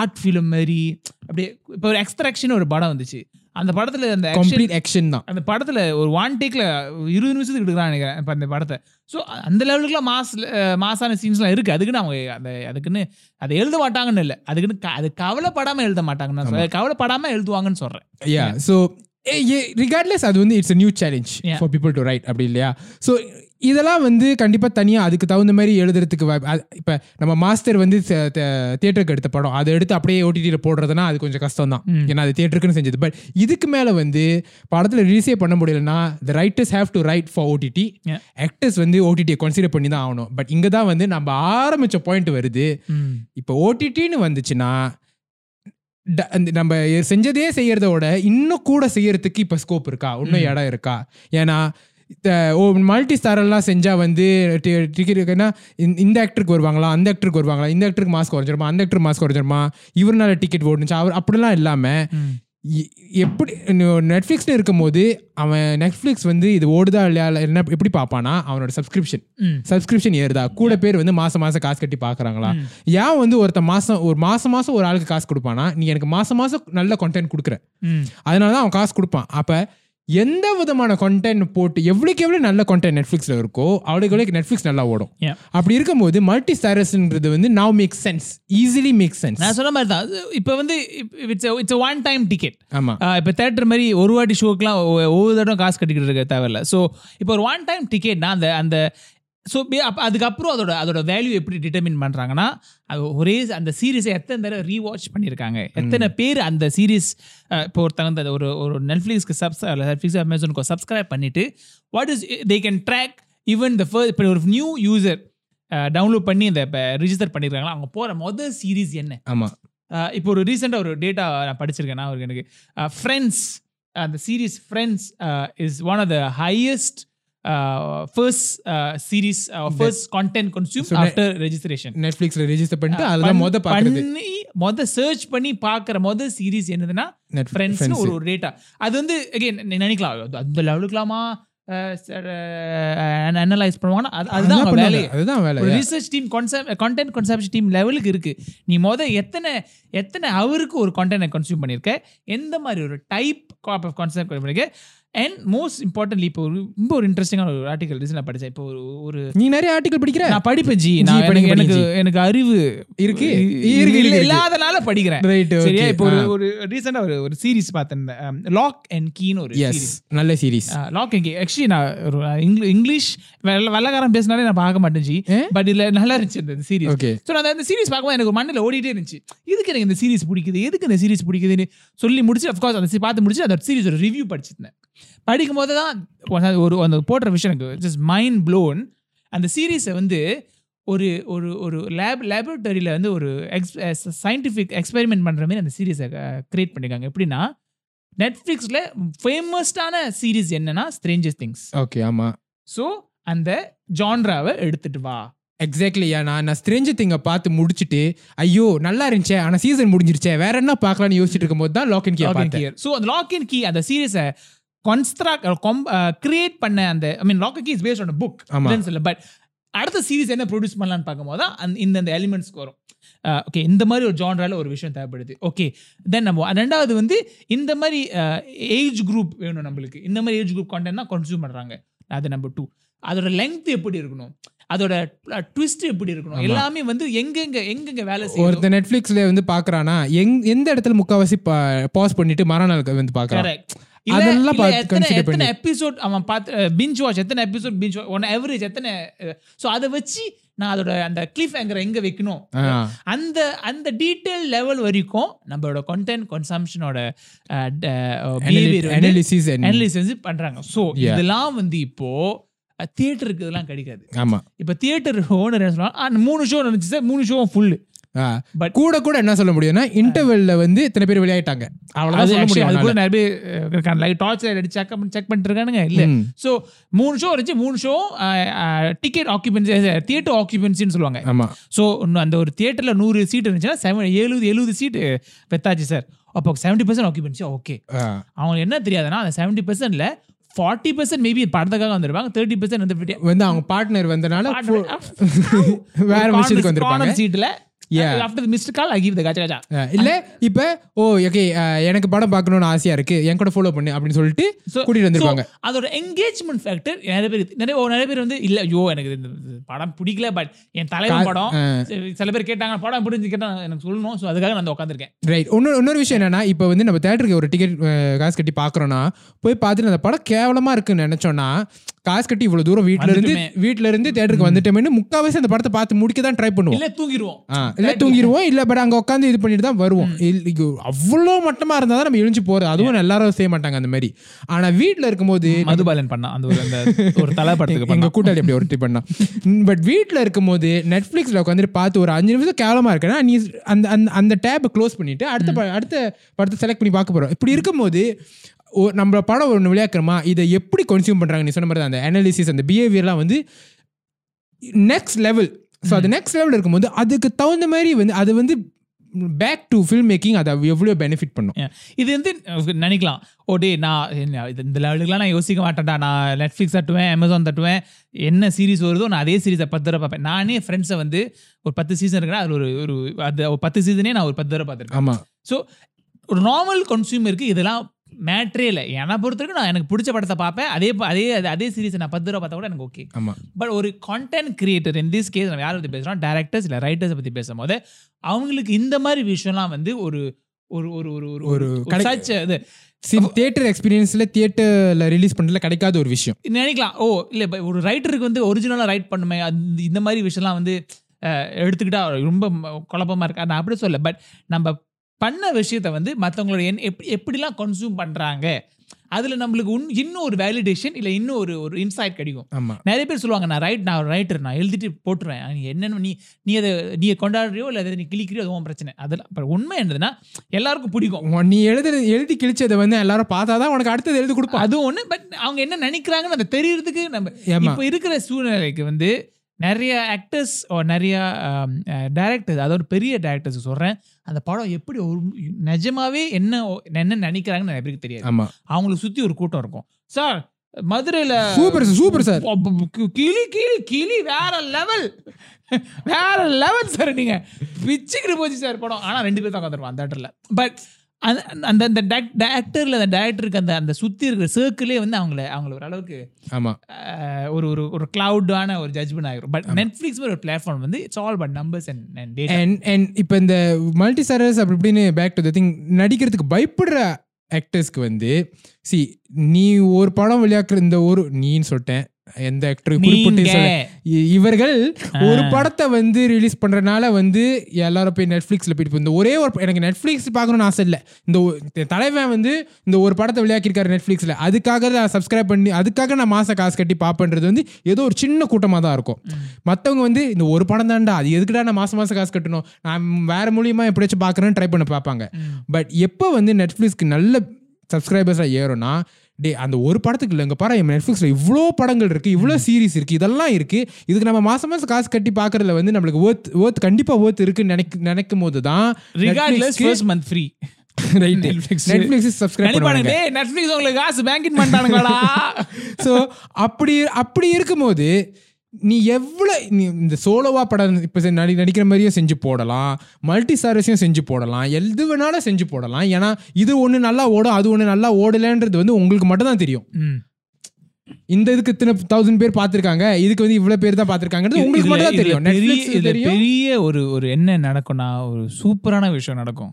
ஆர்ட் ஃபிலிம் மாதிரி அப்படியே இப்போ ஒரு எக்ஸ்ட்ராக்ஷன் ஒரு படம் வந்துச்சு. அந்த படத்துல அந்த complete action தான். அந்த படத்துல ஒரு ஒன் டேக்ல இருபது நிமிஷத்துக்கு எடுக்கிறான் நினைக்கிறேன் இப்போ அந்த படத்தை. ஸோ அந்த லெவலுக்குலாம் மாஸ் மாசான சீன்ஸ்லாம் இருக்கு. அதுக்குன்னு அவங்க அந்த அதுக்குன்னு அதை எழுத மாட்டாங்கன்னு இல்லை. அதுக்குன்னு அது கவலைப்படாம எழுத மாட்டாங்கன்னு சொல்றேன். கவலைப்படாம எழுதுவாங்கன்னு சொல்றேன். ஸோ ரிகார்ட்லெஸ் அது வந்து it's a new challenge. For people to write அப்படி இல்லையா? ஸோ இதெல்லாம் வந்து கண்டிப்பாக தனியாக அதுக்கு தகுந்த மாதிரி எழுதுறதுக்கு இப்போ நம்ம மாஸ்டர் வந்து தியேட்டருக்கு எடுத்த படம் அதை எடுத்து அப்படியே ஓடிடியில் போடுறதுனா அது கொஞ்சம் கஷ்டம் தான் ஏன்னா அது தியேட்டருக்குன்னு செஞ்சது. பட் இதுக்கு மேலே வந்து படத்தில் ரிலீஸே பண்ண முடியலன்னா the writers have to write for OTT. Actors வந்து ஓடிடியை கன்சிடர் பண்ணி தான் ஆகணும். பட் இங்கே தான் வந்து நம்ம ஆரம்பித்த பாயிண்ட் வருது. இப்போ ஓடிடின்னு வந்துச்சுன்னா நம்ம செஞ்சதே செய்யறத விட இன்னும் கூட செய்யறதுக்கு இப்போ ஸ்கோப் இருக்கா? இன்னும் இடம் இருக்கா? ஏன்னா மல்டி ஸ்டாரெல்லாம் செஞ்சா வந்து டிக்கெட்டுன்னா இந்த ஆக்டருக்கு வருவாங்களா? அந்த ஆக்டருக்கு வருவாங்களா? இந்த ஆக்டருக்கு மாஸ்க் குறைஞ்சிருமா? அந்த ஆக்டர் மாஸ்க் குறைஞ்சிருமா? இவர்னால டிக்கெட் ஓடுனுச்சு? அவர் அப்படிலாம் இல்லாமல் எப்படி நெட்ஃப்ளிக்ஸ்னு இருக்கும்போது அவன் நெட்ஃப்ளிக்ஸ் வந்து இது ஓடுதா இல்லையா இல்ல என்ன எப்படி பார்ப்பானா அவனோட சப்ஸ்கிரிப்ஷன் சப்ஸ்கிரிப்ஷன் ஏறுதா? கூட பேர் வந்து மாசம் மாசம் காசு கட்டி பார்க்கறாங்களா? ஏன் வந்து ஒருத்த மாசம் ஒரு மாசம் மாசம் ஒரு ஆளுக்கு காசு கொடுப்பானா நீ எனக்கு மாசம் மாசம் நல்ல கண்டென்ட் கொடுக்குற. அதனால தான் அவன் காசு கொடுப்பான். அப்ப எந்த விதமான கண்டென்ட் போட்டு எவ்வளோக்கு எவ்வளோ நல்ல கண்டென்ட் நெட்ஃப்ளிக்ஸில் இருக்கோ அவ்வளோக்கு எவ்வளோக்கு நெட்ஃப்ளிக்ஸ் நல்லா ஓடும். அப்படி இருக்கும்போது மல்டி ஸ்டாரஸ்ன்றது வந்து now make sense easily make sense நான் சொன்ன மாதிரி தான் இப்போ வந்து it's it's one time ticket ஆமாம் இப்போ தேட்டர் மாதிரி ஒரு வாட்டி ஷோக்கெலாம் ஒவ்வொரு தடவை காசு கட்டிக்கிட்டு இருக்க தேவையில்ல. ஸோ இப்போ ஒரு ஒன் டைம் டிக்கெட்னா அந்த அந்த ஸோ அதுக்கப்புறம் அதோட அதோட வேல்யூ எப்படி டிட்டர்மின் பண்ணுறாங்கன்னா அது ஒரே அந்த சீரிஸை எத்தனை தடவை ரீவாட்ச் பண்ணியிருக்காங்க எத்தனை பேர் அந்த சீரிஸ் இப்போ ஒருத்தங்க அந்த ஒரு ஒரு நெட்ஃப்ளிக்ஸ்க்கு சப்ஸ் நெட்ஃப்ளிக்ஸ் அமேசானுக்கு சப்ஸ்கிரைப் பண்ணிட்டு what is they can track even the first இப்போ ஒரு நியூ யூசர் டவுன்லோட் பண்ணி இந்த ரிஜிஸ்டர் பண்ணியிருக்காங்களா அவங்க போகிற மொதல் சீரிஸ் என்ன? ஆமாம் இப்போ ஒரு ரீசெண்டாக ஒரு டேட்டா நான் படிச்சிருக்கேன் நான் எனக்கு. ஃப்ரெண்ட்ஸ் அந்த series Friends is one of the highest first series first content consume after registration நெட்ஃப்ளிக்ஸில் ரெஜிஸ்டர் பண்ணிட்டு அதுதான் மொதல் பார்க்குறது பண்ணி மொத சர்ச் பண்ணி பார்க்குற மொத சீரிஸ் என்னதுன்னா ஃப்ரெண்ட்ஸ்னு. ஒரு ஒரு டேட்டா அது வந்து அகைன் நினைக்கலாம். அது அந்த லெவலுக்குலாமா அனலைஸ் பண்ணுவாங்கன்னா அது- அதுதான் அதுதான். வேலையே. அதுதான் வேலை. Research team concept content consumption team லெவலுக்கு இருக்கு. நீ மொத எத்தனை எத்தனை அவருக்கு ஒரு கண்டென்ட் கன்சியூம் பண்ணியிருக்க எந்த மாதிரி ஒரு டைப் ஆஃப் கான்செப்ட் பண்ணியிருக்க அண்ட் மோஸ்ட் இம்பார்ட்டன்ட்லி இப்போ ஒரு ரொம்ப ஒரு இன்ட்ரெஸ்டிங்கான ஒரு ஆர்டிகல் ரீசன் படித்தேன் இப்போ ஒரு ஒரு நீ நிறைய ஆர்டிகல் படிக்கிற? நான் படிப்பேன் ஜி. நான் எனக்கு எனக்கு எனக்கு அறிவு இருக்கு? இருக்கு, இல்ல- இருக்கு, இருக்கு. இல்லாதனால படிக்கிறேன். ரைட் சரியா? இப்போ ஒரு ஒரு ரீசெண்டா ஒரு ஒரு சீரிஸ் பார்த்தேன் லாக் அண்ட் கீன்னு ஒரு எஸ் சீரிஸ் நல்ல series lock and key actually நான் ஒரு இங்கிலீஷ் இங்கிலீஷ் வெள்ள வெள்ளக்காரன் பேசினாலே நான் பார்க்க மாட்டேன் ஜி? பட் இதுல நல்லா இருந்துச்சு இந்த சீரிஸ் ஓகே ஸோ நான் அந்த சீரிஸ் பார்க்கும்போது எனக்கு மண்ணில் ஓடிட்டே இருந்துச்சு. எதுக்கு எனக்கு இந்த சீரிஸ் பிடிக்குது? எதுக்கு இந்த சீரிஸ் பிடிக்குதுன்னு சொல்லி முடிச்சு அஃப்கோர்ஸ் அந்த பார்த்து முடிச்சு அந்த சீரிஸ் ஒரு ரிவ்யூ படிச்சிருந்தேன். படிக்கும் போது தான் ஒரு- அந்த போடுற விஷயம் எனக்கு ஜஸ்ட் மைண்ட் ப்ளோன் அந்த சீரீஸை வந்து ஒரு ஒரு ஒரு லேப் லேபரட்டரியில் வந்து ஒரு எக்ஸ் சயின்டிஃபிக் எக்ஸ்பெரிமெண்ட் பண்ணுற மாதிரி அந்த சீரீஸை கிரியேட் பண்ணியிருக்காங்க எப்படின்னா நெட்ஃப்ளிக்ஸில் ஃபேமஸ்டான சீரிஸ் என்னன்னா ஸ்ட்ரேஞ்சஸ் திங்ஸ் ஓகே ஆமா. ஸோ அந்த ஜான்ராவை எடுத்துட்டு வா. எக்ஸாக்ட்லி நான் நான் ஸ்ட்ரேஞ்சு திங்கை பார்த்து முடிச்சுட்டு ஐயோ நல்லா இருந்துச்சே ஆனால் சீசன் முடிஞ்சிருச்சே வேற என்ன பார்க்கலாம்னு யோசிச்சுட்டு இருக்கும்போது தான் லாக் இன் கே ஸோ அந்த லாக் இன் கீ அந்த சீரிஸை கான்ஸ்ட்ராக்ட் கிரியேட் பண்ண அந்த I mean lock key is based on book ஆமா. இல்லை பட் அடுத்த சீரிஸ் என்ன ப்ரொடியூஸ் பண்ணலாம்னு பார்க்கும்போது தான் அந்த எலிமெண்ட்ஸ்க்கு வரும். ஓகே இந்த மாதிரி ஒரு ஜான்ரால ஒரு விஷயம் தேவைப்படுது. ஓகே தென் நம்ம ரெண்டாவது வந்து இந்த மாதிரி ஏஜ் குரூப் வேணும் நம்மளுக்கு. இந்த மாதிரி ஏஜ் குரூப் கான்டென்ட் தான் கன்சியூம் பண்ணுறாங்க அது நம்பர் டூ அதோட லெங்க் எப்படி இருக்கணும்? அதோட ட்விஸ்ட் எப்படி இருக்கணும். எல்லாமே வந்து எங்கெங்க எங்கெங்க வேலை செய்யும் ஒருத்தர் நெட்ஃப்ளிக்ஸ்ல வந்து பார்க்கறானா எங் எந்த இடத்துல முக்காவாசி பாஸ் பண்ணிட்டு மறுநாள் வந்து இல்ல அதெல்லாம் எத்தனை எத்தனை. எபிசோட் அவன் பார்த்து பிஞ்ச் வாட்ச் எத்தனை எபிசோட் பிஞ்ச் ஒன் எவரேஜ் எத்தனை ஸோ அதை வச்சு நான் அதோட அந்த கிளிஃப் எங்கர் எங்க வைக்கணும். அந்த அந்த டீடைல் லெவல் வரைக்கும் நம்மளோட கண்டென்ட் கன்சம்ஷனோட பிஹேவியர் அனாலிசிஸ் அனலிஸ் வந்து பண்றாங்க ஸோ. இதெல்லாம் வந்து இப்போ தியேட்டருக்கு இதெல்லாம் கிடைக்காது ஆமா இப்போ தியேட்டர் ஓனர் என்ன சொல்லுவாங்க மூணு ஷோ இருந்துச்சு சார் மூணு ஷோ ஃபுல்லு But- கூட கூட என்ன சொல்ல முடியும்னா இன்டர்வெல்ல வந்து இத்தனை பேர் விளையாட்டாங்க அவ்வளவுதான் சொல்ல முடியும் அது கூட. நிறைய பேர் இருக்காங்க. லைட் டார்ச் அடிச்சு செக் செக் பண்ணிட்டு இருக்கானுங்க இல்ல. ஸோ மூணு ஷோ இருந்துச்சு. மூணு ஷோ டிக்கெட் ஆக்குபென்சி தியேட்டர் ஆக்குபென்சின்னு சொல்லுவாங்க. ஆமா. ஸோ அந்த ஒரு தியேட்டர்ல நூறு சீட் இருந்துச்சுன்னா செவன் எழுபது எழுபது சீட் பெத்தாச்சு சார் அப்போ செவன்டி பர்சன்ட் ஆக்குபென்சி ஓகே ஆ. அவங்களுக்கு என்ன தெரியாதுன்னா அந்த செவன்டி பர்சன்ட்ல ஃபார்ட்டி பர்சன்ட் மேபி படத்துக்காக வந்துருப்பாங்க தேர்ட்டி பர்சன்ட் வந்து அவங்க பார்ட்னர் வந்தனால வேற விஷயத்துக்கு வந்திருப்பாங்க. சீட்ல இல்ல இப்ப ஓ ஓகே எனக்கு படம் பார்க்கணும்னு ஆசையா இருக்கு என் கூட ஃபாலோ பண்ணு அப்படின்னு சொல்லிட்டு கூட்டிட்டு வந்திருப்பாங்க. அதோட என்கேஜ்மெண்ட் ஃபேக்டர் நிறைய பேர் நிறைய ஓ, நிறைய பேர் வந்து இல்ல ஐயோ எனக்கு இந்த படம் பிடிக்கல பட் என் தலைவன் கா- படம். சில பேர் கேட்டாங்க படம் பிடிச்சி கேட்டா எனக்கு சொல்லணும். ஸோ அதுக்காக நான் உட்காந்துருக்கேன் ரைட் இன்னொரு இன்னொரு விஷயம் என்னன்னா இப்போ வந்து நம்ம தேட்டருக்கு ஒரு டிக்கெட் காசு கட்டி பார்க்குறோன்னா போய் பார்த்துட்டு அந்த படம் கேவலமா இருக்குன்னு நினைச்சோன்னா காசு கட்டி இவ்வளவு தூரம் வீட்ல இருந்து. வீட்ல இருந்து தேட்டருக்கு வந்துட்டோமேனு முக்காவாசி அந்த படத்தை பார்த்து முடிக்க தான் ட்ரை பண்ணுவோம். இல்ல தூங்கிடுவோம் இல்ல தூங்கிடுவோம் இல்ல பட் அங்க உட்காந்து இது பண்ணிட்டு தான் வருவோம். அவ்வளோ மட்டமா இருந்தா தான் நம்ம எழுந்து போறது. அதுவும் எல்லாரும் செய்ய மாட்டாங்க அந்த மாதிரி. ஆனா வீட்ல இருக்கும்போது மதுபாலன் பண்ணா. அந்த ஒரு தலை படத்துக்கு எங்க கூட்டாளி அப்படி ஒரு ட்ரிப் பண்ணா பட் வீட்ல இருக்கும்போது நெட்ஃபிளிக்ஸ்ல உட்காந்துட்டு பார்த்து ஒரு அஞ்சு நிமிஷம் கேவலமா இருக்குன்னா நீ அந்த அந்த அந்த டேப்பை க்ளோஸ் பண்ணிட்டு அடுத்த அடுத்த படத்தை செலக்ட் பண்ணி பார்க்க போறோம். இப்படி இருக்கும்போது ஒ- நம்ம படம் ஒன்று விளையாக்குறோமா இதை எப்படி கன்சியூம் பண்றாங்க? நீ சொன்ன மாதிரி அந்த அனாலிசிஸ் அந்த பிஹேவியர்லாம் வந்து நெக்ஸ்ட் லெவல் ஸோ அது நெக்ஸ்ட் லெவல் இருக்கும்போது அதுக்கு தகுந்த மாதிரி வந்து அது வந்து பேக் டு ஃபில்ம் மேக்கிங் அதை எவ்வளோ பெனிஃபிட் பண்ணும். இது வந்து நினைக்கலாம். ஓ டே நான் இந்த லெவலுக்குலாம் நான் யோசிக்க மாட்டேன்டா. நான் நெட்ஃப்ளிக்ஸ் தட்டுவேன் அமேசான் தட்டுவேன். என்ன சீரிஸ் வருதோ நான் அதே சீரிஸை பத்து தடவை பார்ப்பேன். நானே ஃப்ரெண்ட்ஸை வந்து ஒரு பத்து சீசன் இருக்குன்னா அதில் ஒரு ஒரு அது ஒரு பத்து சீசனே நான் ஒரு பத்து தடவை பார்த்துருக்கேன். ஆமா. ஸோ ஒரு நார்மல் கன்சியூமருக்கு இதெல்லாம் மேட்ரே இல்லை. என்னை பொறுத்த வரைக்கும் நான் எனக்கு பிடிச்ச படத்தை பார்ப்பேன். அதே அதே அதே- சீரிஸ் நான் பத்து ரூபா பார்த்தா கூட எனக்கு ஓகே ஆமா. பட் ஒரு content creator in this case நம்ம யாரை பற்றி பேசுகிறோம் டேரக்டர்ஸ் இல்லை ரைட்டர்ஸை பற்றி பேசும்போது அவங்களுக்கு இந்த மாதிரி விஷயம்லாம் வந்து ஒரு ஒரு ஒரு ஒரு ஒரு ஒரு a இது. தியேட்டர் எக்ஸ்பீரியன்ஸ்ல தியேட்டர்ல ரிலீஸ் பண்றதுல கிடைக்காத ஒரு விஷயம். நினைக்கலாம். ஓ இல்லை ஒரு ரைட்டருக்கு வந்து ஒரிஜினலாக ரைட் பண்ணுமே அந்த இந்த மாதிரி விஷயம்லாம் வந்து எடுத்துக்கிட்டா ரொம்ப ம- குழப்பமா இருக்கு? நான் அப்படி சொல்ல பட் நம்ம பண்ண விஷயத்த வந்து மற்றவங்களோட என் எப்படி எப்படிலாம் கன்சியூம் பண்ணுறாங்க அதில் நம்மளுக்கு உன் இன்னும் ஒரு வேலிடேஷன் இல்லை இன்னும் ஒரு ஒரு இன்சைட் கிடைக்கும். ஆமா. நிறைய பேர் சொல்லுவாங்க நான் ரைட் நான் ரைட்டர் நான் எழுதிட்டு போட்டுருவேன். என்னென்ன நீ நீ அதை நீ கொண்டாடுறியோ இல்லை அதை நீ கிளிக்கிறியோ அது உன் பிரச்சனை. அதெல்லாம் அப்புறம் உண்மை என்னதுன்னா எல்லாருக்கும் பிடிக்கும். நீ எழுதுறது எழுதி கிழிச்சதை வந்து எல்லாரும் பார்த்தாதான் உனக்கு அடுத்தது எழுதி கொடுப்பா அதுவும் ஒன்று பட் அவங்க என்ன நினைக்கிறாங்கன்னு அதை தெரியறதுக்கு நம்ம இப்போ இருக்கிற சூழ்நிலைக்கு வந்து நிறைய ஆக்டர்ஸ் நிறைய டேரக்டர்ஸ் அதாவது பெரிய டேரக்டர்ஸ் சொல்கிறேன் அந்த படம் எப்படி ஒரு நிஜமாவே என்ன என்ன நினைக்கிறாங்கன்னு நிறைய பேருக்கு தெரியாது. அவங்களுக்கு சுற்றி ஒரு கூட்டம் இருக்கும். சார் மதுரையில் சூப்பர் சூப்பர் சார் கிளி கிளி கிளி வேற லெவல் வேற லெவல் சார் நீங்க. பிச்சுக்கிட்டு போச்சு சார் படம். ஆனா ரெண்டு பேர் தான் உட்காந்துருப்போம் அந்த தேட்டர்ல பட் அந்த அந்த டேரக்டர்ல அந்த டேரக்டருக்கு அந்த அந்த சுத்தி இருக்கிற சர்க்கிளே வந்து அவங்கள அவங்கள ஓரளவுக்கு ஆமா. அஹ், ஒரு ஒரு ஒரு கிளவுடான ஒரு ஜட்ஜ்மெண்ட் ஆகிரும் பட் நெட்ஃபிளிக்ஸ் ஒரு பிளாட்ஃபார்ம் வந்து it's all but numbers and and and இப்போ இந்த மல்டி ஸ்டாரர்ஸ் அப்படி இப்படின்னு பேக் டு த திங் நடிக்கிறதுக்கு பயப்படுற ஆக்டர்ஸ்க்கு வந்து சி நீ ஒரு படம் விளையாக்குற இந்த ஒரு நீன்னு சொல்லிட்டேன். எந்த ஆக்டர் குறிப்பிட்டு இவர்கள் ஒரு படத்தை வந்து ரிலீஸ் பண்றனால வந்து எல்லாரும் போய் நெட்ஃபிளிக்ஸ்ல போயிட்டு இந்த ஒரே ஒரு எனக்கு நெட்ஃபிளிக்ஸ் பார்க்கணும்னு ஆசை இல்லை. இந்த தலைவன் வந்து இந்த ஒரு படத்தை விளையாக்கியிருக்காரு நெட்ஃபிளிக்ஸ்ல அதுக்காக நான் சப்ஸ்கிரைப் பண்ணி அதுக்காக நான் மாச காசு கட்டி பார்ப்பேன்றது வந்து ஏதோ ஒரு சின்ன கூட்டமாக தான் இருக்கும். மற்றவங்க வந்து இந்த ஒரு படம் தான்டா அது எதுக்குடா நான் மாசம் மாசம் காசு கட்டணும்? நான் வேற மூலியமா எப்படியாச்சும் பார்க்குறேன்னு ட்ரை பண்ண பார்ப்பாங்க. பட் எப்போ வந்து நெட்ஃப்ளிக்ஸ்க்கு நல்ல சப்ஸ்கிரைபர்ஸாக ஏறும்னா டே அந்த ஒரு படத்துக்கு இல்லை இங்கே பாரு நெட்ஃப்ளிக்ஸில் இவ்வளோ படங்கள் இருக்குது இவ்வளோ சீரிஸ் இருக்குது இதெல்லாம் இருக்குது இதுக்கு நம்ம மாதம் மாதம் காசு கட்டி பார்க்குறதுல வந்து நம்மளுக்கு ஓத் ஓத் கண்டிப்பாக ஓத் இருக்குன்னு நினைக்க நினைக்கும் போது தான் மந்த் ஃப்ரீ அப்படி அப்படி இருக்கும்போது நீ எவ்வளோ நீ இந்த சோலோவா படம் இப்போ நடி நடிக்கிற மாதிரியும் செஞ்சு போடலாம். மல்டி ஸ்டாரஸையும் செஞ்சு போடலாம். எது வேணாலும் செஞ்சு போடலாம். ஏன்னா இது ஒன்று நல்லா ஓடும் அது ஒன்று நல்லா ஓடலைன்றது வந்து உங்களுக்கு மட்டும் தான் தெரியும். இந்த இதுக்கு இத்தனை தௌசண்ட் பேர் பார்த்துருக்காங்க. இதுக்கு வந்து இவ்வளோ பேர் தான் பார்த்துருக்காங்கிறது உங்களுக்கு மட்டும் தான் தெரியும். பெரிய பெரிய ஒரு ஒரு என்ன நடக்கும்னா ஒரு சூப்பரான விஷயம் நடக்கும்.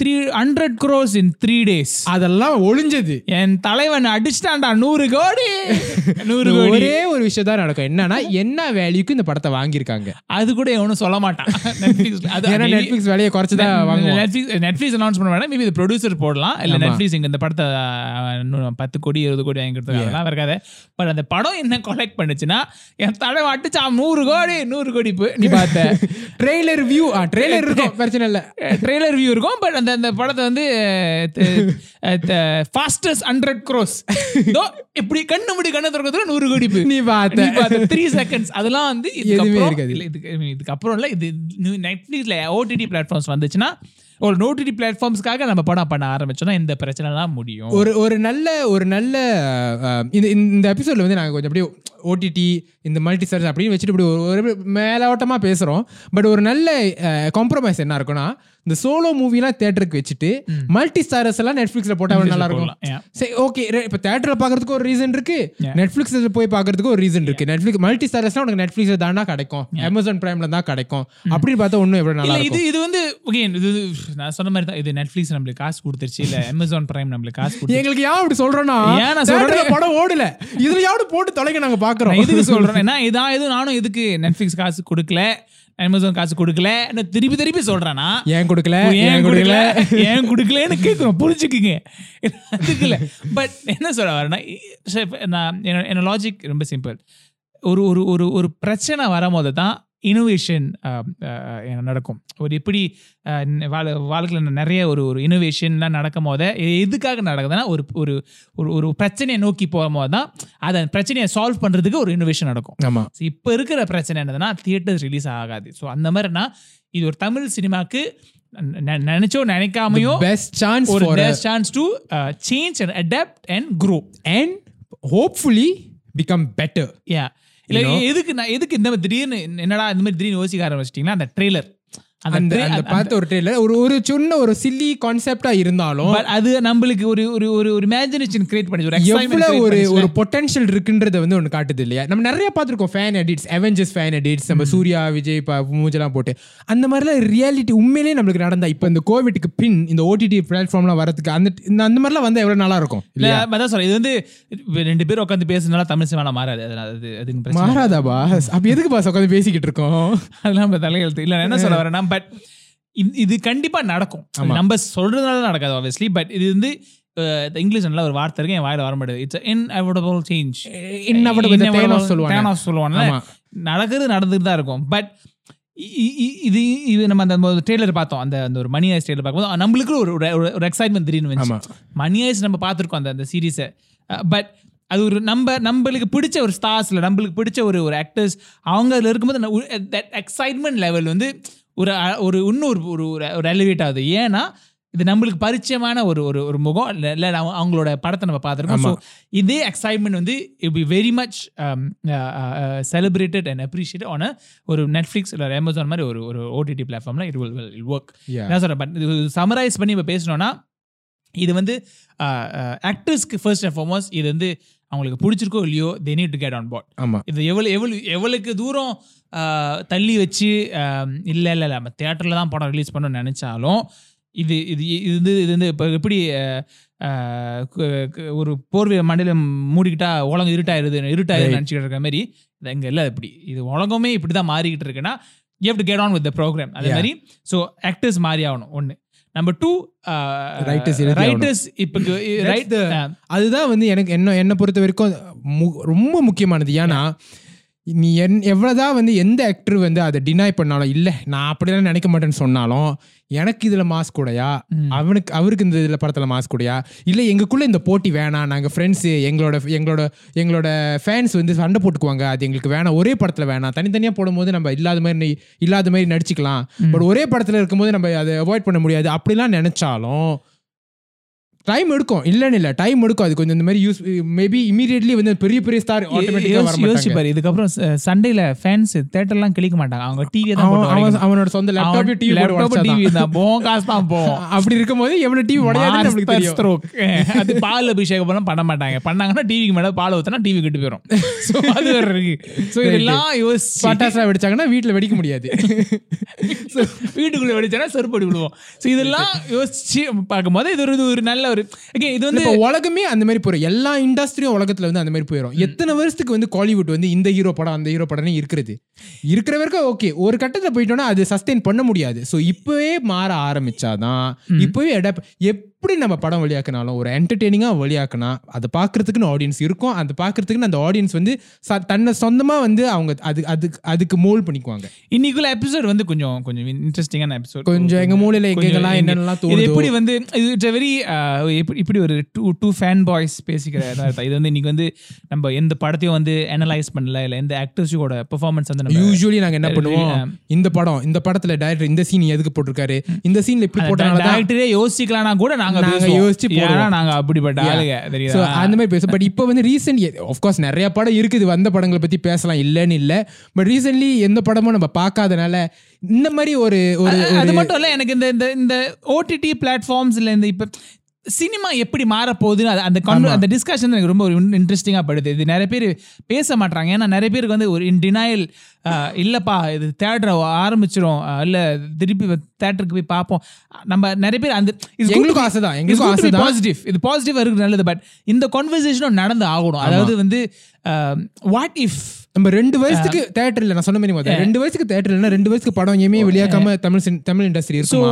Three hundred crores in three days அதெல்லாம் ஒளிஞ்சது என் தலைவன் அடிச்சிட்டான்டா நூறு கோடி. நூறு கோடி. ஒரே ஒரு விஷயம் தான் நடக்கும். என்னன்னா என்ன வேல்யூக்கு இந்த படத்தை வாங்கியிருக்காங்க? அது கூட எவனும் சொல்ல மாட்டான். நெட்ஃபிளிக்ஸ் வேலையை குறைச்சு தான் நெட்ஃபிளிக்ஸ் நெட்ஃபிளிக்ஸ் அனௌன்ஸ் பண்ண வேணாம். மேபி இது ப்ரொடியூசர் போடலாம். இல்ல. நெட்ஃபிளிக்ஸ் இங்க இந்த படத்தை பத்து கோடி இருபது கோடி வாங்கி கொடுத்துருக்காங்க இருக்காது. பட் அந்த படம் என்ன கொலெக்ட் பண்ணுச்சுன்னா என் தலைவன் அடிச்சான் நூறு கோடி நூறு கோடி நீ பார்த்த. ட்ரெய்லர் வியூ ட்ரெய்லர் இருக்கும். பிரச்சனை இல்லை. ட்ரெய்லர் வியூ இருக்கும் பட் அந்த அந்த படத்தை வந்து ஃபாஸ்டஸ்ட் ஹண்ட்ரட் க்ரோஸ் இப்படி கண்ணு முடி கண்ணு திறக்கிறதுல நூறு கோடி போய் நீ பார்த்த. த்ரீ செகண்ட்ஸ் அதெல்லாம் வந்து இதுக்கப்புறம் இருக்காது. இல்ல, இதுக்கு இதுக்கப்புறம் இல்லை இது நெட்ஃப்ளிக்ஸ்ல ஓடிடி பிளாட்ஃபார்ம்ஸ் வந்துச்சுன்னா ஒரு ஓடிடி பிளாட்ஃபார்ம்ஸ்க்காக நம்ம படம் பண்ண ஆரம்பிச்சோம்னா இந்த பிரச்சனைலாம் முடியும். ஒரு ஒரு நல்ல ஒரு நல்ல இந்த இந்த எபிசோட்ல வந்து நாங்கள் கொஞ்சம் அப்படியே ஓடிடி இந்த மல்டி ஸ்டார்ஸ் அப்படின்னு வச்சுட்டு இப்படி ஒரு மேலோட்டமாக பேசுகிறோம் பட் ஒரு நல்ல காம்ப்ரமைஸ் என்ன இருக்கும்னா இந்த சோலோ மூவிலாம் தேட்டருக்கு வச்சுட்டு மல்டி ஸ்டாரஸ் எல்லாம் நெட்ஃப்ளிக்ஸில் போட்டால் நல்லா இருக்கும். சரி ஓகே இப்போ தேட்டரில் பார்க்கறதுக்கு ஒரு ரீசன் இருக்கு. நெட்ஃப்ளிக்ஸில் போய் பார்க்கறதுக்கு ஒரு ரீசன் இருக்கு. நெட்ஃப்ளிக்ஸ் மல்டி ஸ்டாரஸ்லாம் உனக்கு நெட்ஃப்ளிக்ஸில் தானா கிடைக்கும். அமேசான் பிரைமில் தான் கிடைக்கும். அப்படின்னு பார்த்தா ஒன்றும் எவ்வளோ நல்லா இது இது வந்து ஓகே இது நான் சொன்ன மாதிரி தான் இது நெட்ஃபிளிக்ஸ் நம்மளுக்கு காசு கொடுத்துருச்சு இல்ல அமேசான் பிரைம் நம்மளுக்கு காசு எங்களுக்கு ஏன் அப்படி சொல்றோம்னா ஏன் நான் சொல்றேன்? படம் ஓடல. இதுலயாவது போட்டு தொலைங்க நாங்க பாக்குறோம். நான் எதுக்கு சொல்றேன் நான் இதான் இது நானும் எதுக்கு நெட்ஃபிளிக்ஸ் காசு கொடுக்கல அமேசான் காசு கொடுக்கல திருப்பி திருப்பி சொல்றேன்னா ஏன் கொடுக்கல? ஏன் கொடுக்கல? ஏன் கொடுக்கலன்னு கேட்குறோம் புரிஞ்சுக்குங்க. அதுக்கு இல்லை பட் என்ன சொல்ல வரேன்னா நான் என்னோட லாஜிக் ரொம்ப சிம்பிள் ஒரு ஒரு ஒரு ஒரு பிரச்சனை வரும்போது தான் இனோவேஷன் நடக்கும். ஒரு எப்படி ந- வாழ் வாழ்க்கையில் நிறைய ஒரு ஒரு இனோவேஷன்லாம் நடக்கும் போது எதுக்காக நடக்குதுன்னா ஒரு ஒரு ஒரு ஒரு பிரச்சனையை நோக்கி போகும்போது தான் அதை பிரச்சனையை சால்வ் பண்ணுறதுக்கு ஒரு இனோவேஷன் நடக்கும். ஆமா. So, இப்போ இருக்கிற பிரச்சனை என்னதுன்னா தியேட்டர்ஸ் ரிலீஸ் ஆகாது. ஸோ அந்த மாதிரினா இது ஒரு தமிழ் சினிமாக்கு நினைச்சோ நினைக்காமையோ பெஸ்ட் சான்ஸ் ஒரு for chance to change and adapt and grow and hopefully become better yeah இல்ல? எதுக்கு நான் எதுக்கு இந்த மாதிரி திடீர்னு என்னடா இந்த மாதிரி திடீர்னு யோசிக்க ஆரம்பிச்சிட்டிங்களா அந்த ட்ரெய்லர் அந்த அந்த பார்த்த ஒரு ட்ரெயிலர் ஒரு ஒரு சின்ன ஒரு சில்லி கான்செப்டா இருந்தாலும் but அது நம்மளுக்கு ஒரு ஒரு ஒரு ஒரு இமேஜினேஷன் கிரியேட் பண்ணி ஒரு எவ்வளவு create ஒரு. ஒரு பொட்டன்ஷியல் இருக்குன்றத வந்து ஒன்று காட்டுது இல்லையா? நம்ம நிறைய பார்த்துருக்கோம் fan edits Avengers fan edits நம்ம சூர்யா விஜய் மூஞ்செல்லாம் போட்டு. அந்த மாதிரிலாம் ரியாலிட்டி உண்மையிலேயே நம்மளுக்கு நடந்தா இப்போ இந்த கோவிட்க்கு பின் இந்த ஓடிடி பிளாட்ஃபார்ம்லாம் வரதுக்கு அந்த அந்த மாதிரிலாம் வந்தா எவ்வளவு நல்லா இருக்கும் இல்ல இல்லையா? அதான் சொல்றேன். இது வந்து ரெண்டு பேரும் உட்காந்து பேசுனால தமிழ் சினிமால மாறாது. அது அது அதுக்கு. மாறாதா பாஸ்? அப்ப எதுக்கு பாஸ் உட்காந்து பேசிக்கிட்டு இருக்கோம்? அதெல்லாம் தலையெழுத்து. இல்ல என்ன சொல்ல வரேன்னா பட் இது கண்டிப்பா நடக்கும். நம்ம சொல்றதுனால நடக்காது ஆப்வியஸ்லி பட் இது வந்து இங்கிலீஷ் நல்ல ஒரு வார்த்தை இருக்கு என் வாயில வர மாட்டேது இட்ஸ் இன்எவிடபிள் சேஞ்ச் சொல்லுவாங்க. நடக்கிறது நடந்துட்டு தான் இருக்கும். பட் இது இது நம்ம அந்த ட்ரெய்லர் பார்த்தோம். அந்த அந்த ஒரு மணி ஐஸ் ட்ரெய்லர் பார்க்கும்போது நம்மளுக்கு ஒரு ஒரு- எக்ஸைட்மெண்ட் திடீர்னு. வந்துச்சு. மணி ஐஸ் நம்ம பார்த்துருக்கோம் அந்த அந்த சீரீஸை பட் அது ஒரு நம்ம நம்மளுக்கு பிடிச்ச ஒரு ஸ்டார்ஸ்ல நம்மளுக்கு பிடிச்ச ஒரு ஒரு ஆக்டர்ஸ் அவங்க அதில் இருக்கும்போது தட் எக்ஸைட்மெண்ட் லெவல் வந்து ஒரு ஒரு இன்னும் ஒரு ஒரு எலிவேட் ஆகுது. ஏன்னா இது நம்மளுக்கு பரிச்சயமான ஒரு ஒரு ஒரு முகம். இல்ல இல்ல அவங்களோட படத்தை நம்ம பார்த்துருக்கோம். ஸோ இதே எக்ஸைட்மெண்ட் வந்து it be very much celebrated and appreciate ஆன ஒரு நெட்ஃப்ளிக்ஸ் இல்லை அமேசான் மாதிரி ஒரு ஒரு ஓடிடி பிளாட்ஃபார்ம்ல இட் வில் வில் ஒர்க். என்ன சொல்கிறேன் பட் இது சமரைஸ் பண்ணி இப்போ பேசணும்னா இது வந்து ஆக்டர்ஸ்க்கு ஃபர்ஸ்ட் அண்ட் ஃபார்மோஸ்ட் இது வந்து அவங்களுக்கு பிடிச்சிருக்கோ இல்லையோ they need to get on board ஆமா. இது எவ்வளோ எவ்வளோ எவ்வளவுக்கு தூரம் தள்ளி வச்சு இல்லை இல்லை நம்ம தேட்டரில் தான் படம் ரிலீஸ் பண்ணணும்னு நினச்சாலும் இது இது இது வந்து இது வந்து இப்போ எப்படி ஒரு போர்வை மண்டையில மூடிக்கிட்டா உலகம் இருட்டாயிருது இருட்டாயிருது நினச்சிக்கிட்டு இருக்க மாதிரி இது இங்கே இல்லை இப்படி. இது உலகமே இப்படி தான் மாறிக்கிட்டு இருக்குன்னா you have to get on with the programme அதே. மாதிரி ஸோ ஆக்டர்ஸ் மாறி ஆகணும் ஒன்று நம்பர் டூ ஆகணும். ரைட்டர்ஸ் இப்போ அதுதான் வந்து எனக்கு என்ன என்னை பொறுத்த வரைக்கும் ரொம்ப முக்கியமானது ஏன்னா நீ என் எவ்வளோதான் வந்து எந்த ஆக்டர் வந்து அதை டினை பண்ணாலும் இல்லை நான் அப்படிலாம் நினைக்க மாட்டேன்னு சொன்னாலும் எனக்கு இதில் மாஸ் கூடயா? அவனுக்கு அவருக்கு இந்த இதில் படத்தில் மாஸ் கூடயா? இல்லை எங்களுக்குள்ள இந்த போட்டி வேணாம். நாங்கள் ஃப்ரெண்ட்ஸு எங்களோட எங்களோட எங்களோட ஃபேன்ஸ் வந்து சண்டை போட்டுக்குவாங்க. அது எங்களுக்கு வேணாம். ஒரே படத்தில் வேணாம். தனித்தனியாக போடும்போது நம்ம இல்லாத மாதிரி இல்லாத மாதிரி நடிச்சுக்கலாம். பட் ஒரே படத்தில் இருக்கும்போது நம்ம அதை அவாய்ட் பண்ண முடியாது. அப்படிலாம் நினைச்சாலும் டைம் எடுக்கும். இல்லைன்னு இல்லை டைம் எடுக்கும். அது கொஞ்சம் இந்த மாதிரி யூஸ் மேபி இமீடியட்லி வந்து பெரிய பெரிய ஸ்டார் ஆட்டோமேட்டிக்காக யோசிச்சு பாரு இதுக்கப்புறம் சண்டேல ஃபேன்ஸ் தேட்டர்லாம் கிளிக்க மாட்டாங்க. அவங்க டிவி தான். அவனோட சொந்த லேப்டாப் டிவி laptop, TV தான். போகும் காசு தான் போகும் அப்படி இருக்கும்போது எவ்வளவு டிவி உடையாதுன்னு நம்மளுக்கு தெரியும். stroke. அது பால் அபிஷேகம் பண்ண பண்ண மாட்டாங்க. பண்ணாங்கன்னா டிவிக்கு மேல பால் ஊத்தினா டிவி கெட்டு போயிடும் So, அது வேற இருக்கு. ஸோ இதெல்லாம் யோசிச்சு. பட்டாசுலாம் வெடிச்சாங்கன்னா வீட்டுல வெடிக்க முடியாது. வீட்டுக்குள்ள வெடிச்சானா செருப்படி விடுவோம் ஸோ இதெல்லாம் யோசிச்சு பார்க்கும்போது இது ஒரு இது ஒரு நல்ல ஒரு okay, இது வந்து உலகமே அந்த மாதிரி போயிடும் எல்லா இண்டஸ்ட்ரியும் உலகத்துல வந்து அந்த மாதிரி போயிடும் எத்தனை வருஷத்துக்கு வந்து காலிவுட் வந்து இந்த ஹீரோ படம் அந்த ஹீரோ படம்னு இருக்கிறது? இருக்கிற வரைக்கும் ஓகே ஒரு கட்டத்துல போயிட்டோம்னா அது சஸ்டெயின் பண்ண முடியாது. ஸோ இப்பவே மாற ஆரம்பிச்சாதான் இப்பவே அடாப்ட் எப்படி நம்ம படம் வெளியாக்குனாலும் ஒரு என்டர்டெய்னிங்கா வெளியாக்குனா அதை பார்க்கறதுக்குன்னு ஆடியன்ஸ் இருக்கும். அந்த பார்க்கறதுக்குன்னு அந்த ஆடியன்ஸ் வந்து ச- தன்னை சொந்தமா வந்து அவங்க அது அதுக்கு அதுக்கு மோல் பண்ணிக்குவாங்க. இன்னைக்குள்ள எபிசோட் வந்து கொஞ்சம் கொஞ்சம் இன்ட்ரெஸ்டிங்கான எபிசோட் கொஞ்சம் எங்க மூலையில எங்கெங்கெல்லாம் கொஞ்சம் என்னென்னலாம் தோணுதோ. எப்படி வந்து இது இட்ஸ் வெரி இப்படி ஒரு டூ டூ ஃபேன் பாய்ஸ் பேசிக்கிற இதா வந்து இன்னைக்கு வந்து நம்ம எந்த படத்தையும் வந்து அனலைஸ் பண்ணல இல்ல எந்த ஆக்டர்ஸோட பெர்ஃபார்மன்ஸ் வந்து நம்ம யூஸ்வலி நாங்க என்ன பண்ணுவோம். இந்த படம் இந்த படத்துல டைரக்டர் இந்த சீன் எதுக்கு போட்டிருக்காரு? இந்த சீன்ல இப்படி தான் டேரக்டரே யோசிக்கலாம்னா கூட நாங்க நாங்க பேசுவோம். யோசிச்சு போடுவோம். ஏன்னா நாங்க அப்படிப்பட்ட. ஆளுங்க தெரியுதா அந்த மாதிரி பேசும் பட் இப்போ வந்து ரீசெண்ட் ஆஃப்கோர்ஸ் நிறைய படம் இருக்குது வந்த படங்களை பத்தி பேசலாம் இல்லைன்னு இல்லை பட் ரீசென்ட்லி எந்த படமும் நம்ம பார்க்காதனால இந்த மாதிரி ஒரு ஒரு அது- அது மட்டும் இல்ல எனக்கு இந்த இந்த இந்த ஓடிடி பிளாட்ஃபார்ம்ஸ் இல்ல இந்த இப்ப சினிமா எப்படி மாற போகுதுன்னு அது- அந்த அந்த டிஸ்கஷன் எனக்கு ரொம்ப ஒரு இன்ட்ரெஸ்டிங்காக படுது. இது நிறைய பேர் பேச மாட்டாங்க ஏன்னா நிறைய பேருக்கு வந்து ஒரு இன் டினாயல் இல்லப்பா இது தேட்டரை ஆரம்பிச்சிரும். அஹ், இல்ல திருப்பி தேட்டருக்கு போய் பார்ப்போம் நம்ம நிறைய பேர் அந்த எங்களுக்கும் ஆசைதான், எங்களுக்கும் ஆசைதான். பாசிட்டிவ் இது பாசிட்டிவா இருக்கு நல்லது பட் இந்த கான்வர்சேஷனும் நடந்து ஆகணும். அதாவது வந்து வாட் இஃப் நம்ம ரெண்டு வருஷத்துக்கு தேட்டர் இல்ல நான் சொன்ன மாதிரி ரெண்டு வருஷத்துக்கு தேட்டர் இல்லைன்னா ரெண்டு வருஷத்துக்கு படம் எதுவுமே வெளியாக்காம தமிழ் தமிழ் இண்டஸ்ட்ரி இருக்குமா?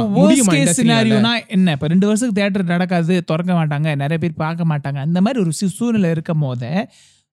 என்ன? இப்போ ரெண்டு வருஷத்துக்கு தேட்டர் நடக்காது திறக்க மாட்டாங்க நிறைய பேர் பார்க்க மாட்டாங்க. அந்த மாதிரி ஒரு சூழ்நிலை இருக்கும் போது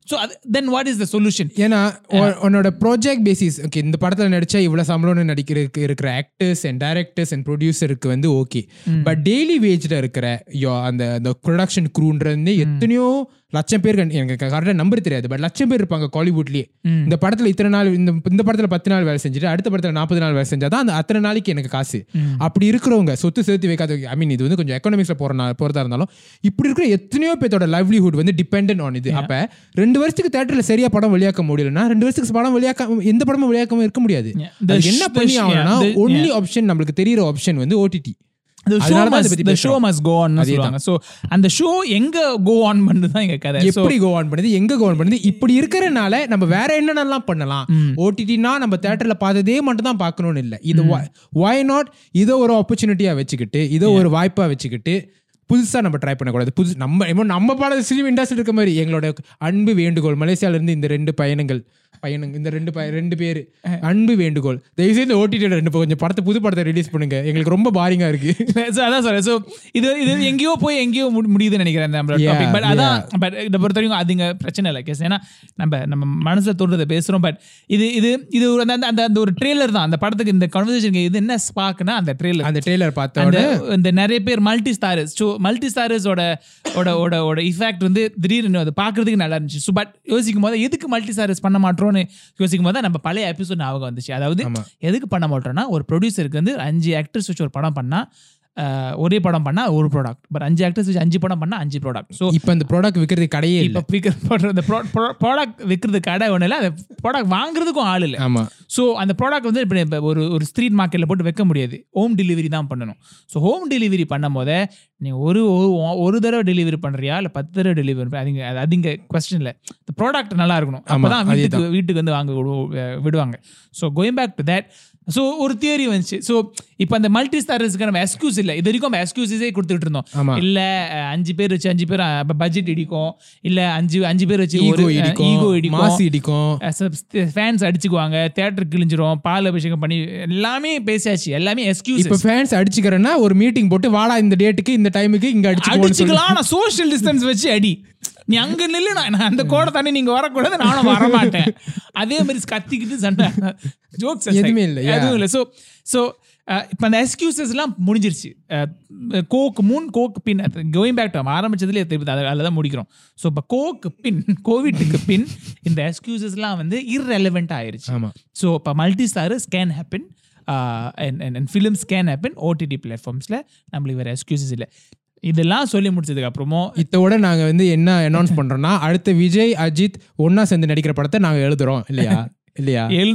ஸோ அது then what is the solution ஏன்னா உன்- உன்னோட ப்ராஜெக்ட் பேசிஸ் ஓகே இந்த படத்துல நடிச்சா இவ்வளவு சம்பளம்னு நடிக்கிறதுக்கு இருக்கிற ஆக்டர்ஸ் அண்ட் டைரக்டர்ஸ் அண்ட் ப்ரொடியூசருக்கு வந்து ஓகே பட் டெய்லி வேஜ்ல இருக்கிற யோ அந்த அந்த ப்ரொடக்ஷன் க்ரூன்றது எத்தனையோ லட்சம் பேர் எனக்கு கரெக்டாக நம்பர் தெரியாது பட் லட்சம் பேர் இருப்பாங்க காலிவுட்லயே. இந்த படத்துல இத்தனை நாள் இந்த இந்த படத்துல பத்து நாள் வேலை செஞ்சுட்டு அடுத்த படத்துல நாற்பது நாள் வேலை செஞ்சாதான் அந்த அத்தனை நாளைக்கு எனக்கு காசு. அப்படி இருக்கிறவங்க சொத்து சேர்த்து வைக்காத ஐ மீன் இது வந்து கொஞ்சம் எக்கனாமிக்ஸ்ல போற நா- போறதா இருந்தாலும் இப்படி இருக்கிற எத்தனையோ பேத்தோட லைவ்லிஹுட் வந்து டிபெண்ட் ஆன் இது. அப்ப ரெண்டு வருஷத்துக்கு தேட்டர்ல சரியா படம் வெளியாக்க முடியலன்னா ரெண்டு வருஷத்துக்கு படம் வெளியாக்க எந்த படமும் வெளியாக்காம இருக்க முடியாது. என்ன பண்ணி ஆகணும்னா ஒன்லி ஆப்ஷன் நம்மளுக்கு தெரியிற ஆப்ஷன் வந்து ஓடிடி The show அதனால தான் must- இதை பத்தி the show பேசுறோம். must go on னு அதேதான். சொல்லுவாங்க. ஸோ அந்த ஷோ எங்க கோ ஆன் பண்ணுறது தான் எங்க கதை. எப்படி கோ ஆன் பண்ணுது எங்க கோ ஆன் பண்ணுது இப்படி இருக்கிறனால நம்ம வேற என்னென்னலாம் பண்ணலாம்? ஓடிடினா நம்ம தேட்டர்ல பார்த்ததே மட்டும் தான் பார்க்கணும்னு இல்லை. இது வாய் நாட் இதை ஒரு ஆப்பர்ச்சுனிட்டியா வச்சுக்கிட்டு இதை ஒரு வாய்ப்பா வச்சுக்கிட்டு புதுசா நம்ம ட்ரை பண்ணக்கூடாது. புதுசு நம்ம நம்ம பாட சினிமா இண்டஸ்ட்ரி இருக்க மாதிரி எங்களோட அன்பு வேண்டுகோள் மலேசியால இருந்து இந்த ரெண்டு பையனுங்கள் பையனுங்க இந்த ரெண்டு ரெண்டு பேர். அன்பு வேண்டுகோள். தயவு செய்து ஓடிடி ரெண்டு கொஞ்சம் படத்தை புது படத்தை ரிலீஸ் பண்ணுங்க. எங்களுக்கு ரொம்ப பாரிங்கா இருக்கு. அதான் சொல்றேன். ஸோ இது இது எங்கேயோ போய் எங்கேயோ முடி- முடியுதுன்னு நினைக்கிறேன் நம்மளோட பட் அதான் பட் இதை பொறுத்த வரைக்கும் அதுங்க பிரச்சனை இல்லை கேஸ் ஏன்னா நம்ம நம்ம மனசுல தோன்றதை பேசுறோம். பட் இது இது இது ஒரு அந்த அந்த அந்த ஒரு ட்ரெய்லர் தான். அந்த படத்துக்கு இந்த கான்வர்சேஷனுக்கு இது என்ன ஸ்பாக்குன்னா அந்த ட்ரெய்லர் அந்த ட்ரெய்லர் பார்த்த இந்த நிறைய பேர் மல்டி ஸ்டாரஸ் ஸோ மல்டி ஸ்டாரஸோட ஓட இஃபெக்ட் வந்து திடீர்னு அது பார்க்கறதுக்கு நல்லா இருந்துச்சு. ஸோ பட் யோசிக்கும் போது எதுக்கு மல்டி ஸ்டாரஸ் பண்ண மாட்டோம்னு யோசிக்கும் போது தான் நம்ம பழைய எபிசோட் ஞாபகம் வந்துச்சு. அதாவது எதுக்கு பண்ண மாட்டோம்னா ஒரு ப்ரொடியூசருக்கு வந்து அஞ்சு ஆக்டர்ஸ் வச்சு ஒரு படம் பண்ணா அஹ், ஒரே படம் பண்ணா ஒரு ப்ராடக்ட் பட் அஞ்சு ஆக்டர்ஸ் வச்சு அஞ்சு படம் பண்ணா அஞ்சு ப்ராடக்ட் ஸோ இப்ப இந்த ப்ராடக்ட் விற்கிறது கடையே இப்போ இல்லை. விற்கிற இந்த ப்ராடக்ட் விற்கிறது கடை ஒன்றும் இல்லை. அந்த ப்ராடக்ட் வாங்குறதுக்கும் ஆள் இல்லை. ஆமா. ஸோ அந்த ப்ராடக்ட் வந்து இப்போ ஒரு ஒரு ஸ்ட்ரீட் மார்க்கெட்டில் போட்டு வைக்க முடியாது. ஹோம் டெலிவரி தான் பண்ணணும். ஸோ ஹோம் டெலிவரி பண்ணும் போதே நீ ஒரு ஒரு- தடவை டெலிவரி பண்ணுறியா இல்லை பத்து தடவை டெலிவரி பண்ணுறியா அதுங்க அது அது இங்கே கொஸ்டின் இல்லை. இந்த ப்ராடக்ட் நல்லா இருக்கணும். அப்போ தான். வீட்டுக்கு வீட்டுக்கு வந்து வாங்க விடு- விடுவாங்க. So going back to that so ஒரு தியரி வந்துச்சு. ஸோ இப்போ அந்த மல்டி ஸ்டாரர்ஸ்க்கு நம்ம எக்ஸ்கியூஸ் இல்லை. இது வரைக்கும் நம்ம எக்ஸ்கியூஸஸே கொடுத்துட்டு இருந்தோம். இல்ல அஞ்சு பேர் வச்சு அஞ்சு பேர் பட்ஜெட் இடிக்கும். இல்ல அஞ்சு அஞ்சு பேர் வச்சு ஒரு ஈகோ இடிக்கும். மாசு இடிக்கும். ஃபேன்ஸ் அடிச்சுக்குவாங்க. தேட்டர் கிழிஞ்சிரும். பால் அபிஷேகம் பண்ணி எல்லாமே பேசியாச்சு. எல்லாமே எக்ஸ்கியூஸ் இப்ப ஃபேன்ஸ் அடிச்சுக்கிறேன்னா ஒரு மீட்டிங் போட்டு வாடா இந்த டேட்டுக்கு இந்த டைமுக்கு இங்க அடிச்சு அடிச்சுக்கலாம். நான் சோஷியல் டிஸ்டன்ஸ் வச்சு அடி. நீ அங்க நில்லு நான் அந்த கோடை தாண்டி நீங்க வரக்கூடாது நானும் வரமாட்டேன். அதே மாதிரி கத்திக்கிட்டு சண்டை. ஜோக்ஸ் எதுவுமே இல்ல. எதுவும் இல்லை. ஸோ ஸோ இப்போ அந்த எக்ஸ்கியூசஸ் எல்லாம் முடிஞ்சிருச்சு. கோக் மூன் கோக் பின் கோயிங் பேக் டு ஆரம்பிச்சதுலேயே திருப்பி அதை அதில் தான் முடிக்கிறோம். ஸோ இப்போ கோக்கு பின் கோவிட்டுக்கு பின் இந்த எக்ஸ்கியூசஸ்லாம் வந்து irrelevant ஆயிருச்சு. ஸோ இப்போ multi stars can happen and films can happen OTT பிளாட்ஃபார்ம்ஸில் நம்மளுக்கு வேறு எக்ஸ்கியூசஸ் இல்லை. இதெல்லாம் சொல்லி முடிச்சதுக்கு அப்புறமும் இத்தோட நாங்க வந்து என்ன அனௌன்ஸ் பண்றோம்னா அடுத்த விஜய் அஜித் ஒன்னா சேர்ந்து நடிக்கிற படத்தை நாங்க எழுதுறோம் இல்லையா? இல்லையா? எல்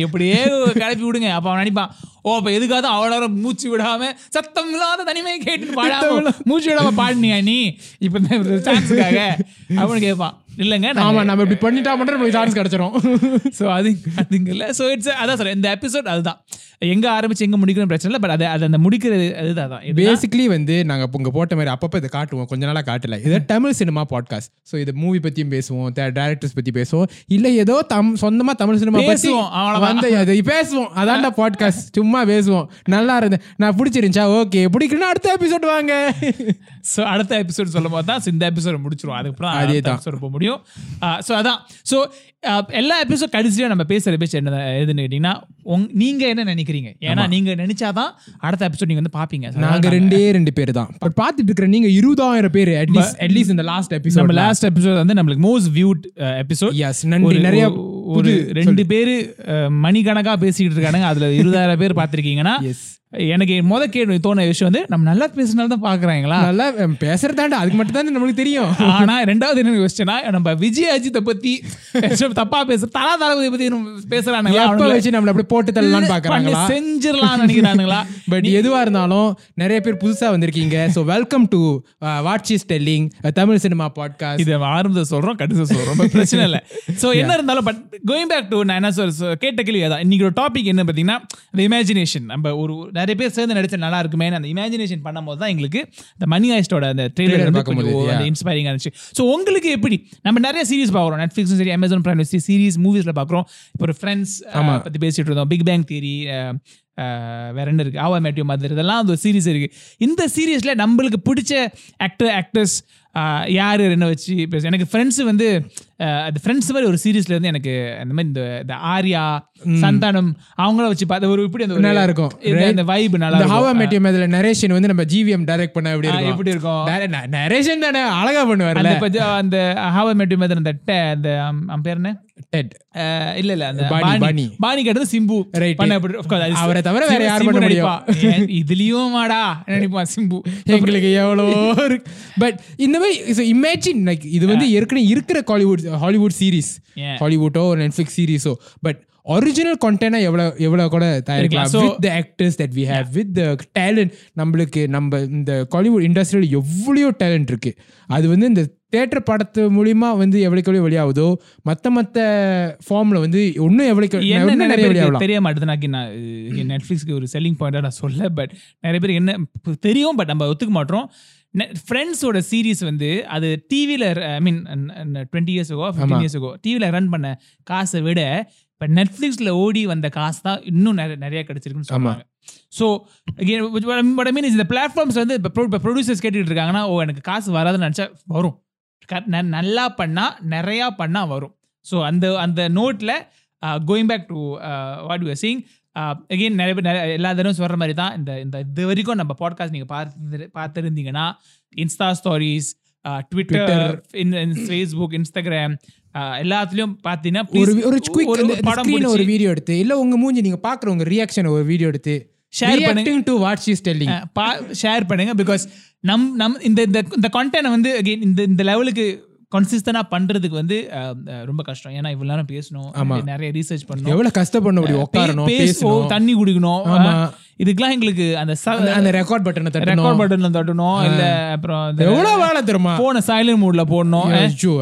எப்படியே கிளப்பி விடுங்க. அப்ப அவன் நினைப்பான் ஓ அப்ப எதுக்காக அவ்வளோ மூச்சு விடாம சத்தம் இல்லாத தனிமையை கேட்டு பாடாம மூச்சு விடாம பாடினியா நீ? இப்ப அப்படின்னு கேட்பான். இல்லைங்க ஆமா நம்ம இப்படி பண்ணிட்டா மட்டும் நமக்கு சான்ஸ் கிடைச்சிரும். ஸோ அது அதுங்கல்ல. ஸோ இட்ஸ் அதான் சார் இந்த எபிசோட் அதுதான். எங்க ஆரம்பிச்சு எங்க முடிக்கணும் பிரச்சனை இல்லை பட் அது அது அந்த முடிக்கிறது அதுதான். இதுதான். பேசிக்கலி வந்து நாங்க இப்ப போட்ட மாதிரி அப்பப்ப இதை காட்டுவோம். கொஞ்ச நாளா காட்டல. இது தமிழ் சினிமா பாட்காஸ்ட் சோ இது மூவி பத்தியும் பேசுவோம். டேரக்டர்ஸ் பத்தி பேசுவோம். இல்ல ஏதோ தம் சொந்தமா தமிழ் சினிமா பேசுவோம். வந்து அது பேசுவோம். அதான்டா பாட்காஸ்ட் சும்மா பேசுவோம். நல்லா இருந்து நான் பிடிச்சிருந்துச்சா? ஓகே பிடிக்கணும் அடுத்த எபிசோட் வாங்க. ஸோ அடுத்த எபிசோட் சொல்லும் போது தான் இந்த எபிசோட் முடிச்சிருவோம். அதுக்கப்புறம் அதே தான். போக முடியும். ஸோ அதான். ஸோ எல்லா எபிசோட் கடைசியாக நம்ம பேசுகிற பேச்சு என்ன எதுன்னு கேட்டிங்கன்னா உங் நீங்க என்ன நினைக்கிறீங்க? ஏன்னா நீங்க நினைச்சாதான் அடுத்த எபிசோட் நீங்க வந்து பாப்பீங்க. So, நாங்க அதனால ரெண்டே ரெண்டு பேர் தான். பட் பாத்துட்டு இருக்கிற நீங்க இருபதாயிரம் பேர் அட்லீஸ்ட் அட்லீஸ்ட் இந்த லாஸ்ட் நம்ம எபிசோட் லாஸ்ட் எபிசோட் வந்து நம்மளுக்கு மோஸ்ட் வியூட் எபிசோட் Yes, நன்றி. நிறைய ஒரு ரெண்டு பேரு அஹ், மணிக்கணக்கா பேசிக்கிட்டு இருக்கானுங்க. அதுல இருபதாயிரம் பேர் பார்த்திருக்கீங்கன்னா எஸ் எனக்கு முத கேள்வி தோண விஷயம் வந்து நம்ம நல்லா பேசினால தான் பாக்குறாங்களா நல்லா பேசுறதாண்டா அதுக்கு மட்டும் தான் நம்மளுக்கு தெரியும். ஆனா ரெண்டாவது என்ன யோசிச்சேன்னா நம்ம விஜய் அஜித்தை பத்தி தப்பா பேச தலா தளபதி பத்தி பேசுறானுங்களா? அவனுங்கள வச்சு நம்மள அப்படி போட்டு தள்ளலாம்னு பாக்குறாங்களா செஞ்சிடலாம் நினைக்கிறானுங்களா? பட் எதுவா இருந்தாலும் நிறைய பேர் புதுசா வந்திருக்கீங்க. So welcome to watch is telling Tamil cinema podcast இது ஆரம்பத்தை சொல்றோம் கடைசி சொல்றோம். பிரச்சனை இல்லை. சோ என்ன இருந்தாலும் பட் கோயிங் பேக் டு நான் என்ன சொல் கேட்ட கேள்வி அதான் இன்னைக்கு டாபிக் என்ன பார்த்தீங்கன்னா இந்த இமேஜினேஷன் நம்ம ஒரு நிறைய பேர் சேர்ந்து நடிச்சா நல்லா இருக்குமே அந்த இமேஜினேஷன் பண்ணும்போது தான் எங்களுக்கு இந்த மணி ஆயிஸ்டோட அந்த ட்ரெய்லர் பார்க்கும்போது, அந்த. இன்ஸ்பைரிங்காக இருந்துச்சு. ஸோ உங்களுக்கு எப்படி? நம்ம நிறைய சீரிஸ் பார்க்குறோம். நெட்ஃப்ளிக்ஸும் சரி அமேசான் பிரைம் சீரிஸ் மூவிஸ்ல பார்க்குறோம். இப்போ ஒரு ஃப்ரெண்ட்ஸ் பத்தி பேசிட்டு இருந்தோம். பிக் பேங் தியரி வேற என்ன இருக்கு? ஆவா மேட்டியோ மதர் இதெல்லாம் அந்த சீரிஸ் இருக்கு. இந்த சீரியஸ்ல நம்மளுக்கு பிடிச்ச ஆக்டர் ஆக்டர்ஸ் யார்? என்ன வச்சு பேச. எனக்கு ஃப்ரெண்ட்ஸ் வந்து அது ஃப்ரெண்ட்ஸ் மாதிரி ஒரு சீரிஸ்ல இருந்து எனக்கு அந்த மாதிரி இந்த ஆர்யா சந்தானம் அவங்கள வச்சு பார்த்த ஒரு இப்படி அந்த நல்லா இருக்கும், இந்த- வைப் நல்லா ஹவா மெட்டியம் அதுல நரேஷன் வந்து நம்ம ஜிவிஎம் டைரக்ட் பண்ண எப்படி இருக்கும்? எப்படி இருக்கும்? நரேஷன் தானே அழகா பண்ணுவார்ல. அந்த ஹவா மேட்டியோ மதர் அந்த அந்த பேர் என்ன? டெட் இல்ல இல்ல அந்த பாணி, பாணி. கேட்டது சிம்பு. Right. பண்ண எப்படி- அவரை தவிர வேற யார் பண்ண முடியும்? இதுலயும் மாடா நினைப்பான் சிம்பு. எங்களுக்கு எவ்வளோ பட் இந்த மாதிரி இமேஜின் லைக் இது வந்து ஏற்கனவே இருக்கிற காலிவுட் ஹாலிவுட் சீரிஸ் Yeah. ஹாலிவுட்டோ நெட்ஃபிளிக்ஸ் சீரிஸோ பட் ஒரிஜினல் கண்டென்ட்டா எவ்வளோ எவ்வளோ கூட தயாரிக்கலாம் with the actors that we have with the talent நம்மளுக்கு நம்ம இந்த காலிவுட் இண்டஸ்ட்ரியில் எவ்வளோ டேலண்ட் இருக்கு. அது வந்து இந்த தேட்டர் படத்து மூலியமா வந்து எவ்வளோக்கு எவ்வளோ வெளியாகுதோ மற்ற மற்ற ஃபார்ம்ல வந்து இன்னும் எவ்வளோக்கு நிறைய வெளியாகலாம். தெரிய மாட்டேது நான் நெட்ஃபிளிக்ஸ்க்கு ஒரு செல்லிங் பாயிண்டா நான் சொல்ல பட் நிறைய பேருக்கு என்ன தெரியும் பட் நம்ம ஒத்துக்க மாட்டோம். ஃப்ரெண்ட்ஸோட சீரிஸ் வந்து அது டிவியில் ஐ மீன் டுவெண்ட்டி இயர்ஸ்க்கோ ஃபிஃப்டீன் இயர்ஸ்க்கோ டிவியில் ரன் பண்ண காசை விட இப்போ நெட்ஃப்ளிக்ஸில் ஓடி வந்த காசு தான் இன்னும் நிறைய நிறைய கிடைச்சிருக்குன்னு சொல்லுவாங்க ஸோ பட் மீன் இந்த பிளாட்ஃபார்ம்ஸ் வந்து இப்போ இப்போ ப்ரொடியூசர்ஸ் கேட்டுட்டு இருக்காங்கன்னா ஓ எனக்கு காசு வராதுன்னு நினச்சா வரும். நல்லா பண்ணால் நிறையா பண்ணால் வரும். ஸோ அந்த அந்த நோட்டில் going back to what you sing again நிறைய பேர் நிறைய எல்லா தடவையும் சொல்கிற மாதிரி தான் இந்த இந்த இது வரைக்கும் நம்ம பாட்காஸ்ட் நீங்கள் பார்த்து பார்த்துருந்தீங்கன்னா insta stories Twitter Facebook Instagram எல்லாத்துலேயும் பார்த்தீங்கன்னா ஒரு ஒரு குயிக் ஒரு படம் ஒரு வீடியோ எடுத்து இல்ல உங்க மூஞ்சி நீங்க பாக்குற உங்க ரியாக்ஷன் ஒரு வீடியோ எடுத்து Share பண்ணுங்க. To what she's telling share பண்ணுங்க பிகாஸ் நம் நம் இந்த இந்த இந்த கண்டென்ட் வந்து again இந்த இந்த லெவலுக்கு கன்சிஸ்டண்டா பண்றதுக்கு வந்து ரொம்ப கஷ்டம். ஏன்னா இவ்வளவு நேரம் பேசணும். நிறைய ரீசர்ச் பண்ணணும். எவ்வளவு கஷ்டப்படணும் அப்படி உட்காரணும் பேசணும். தண்ணி குடிக்கணும். இதுக்கெல்லாம் எங்களுக்கு அந்த அந்த- ரெக்கார்ட் பட்டனை ரெக்கார்ட் தட்டணும். பட்டன்ல தட்டணும் இல்ல அப்புறம் எவ்வளவு வேலை தெரியுமா? போன சைலண்ட் மூட்ல போடணும்.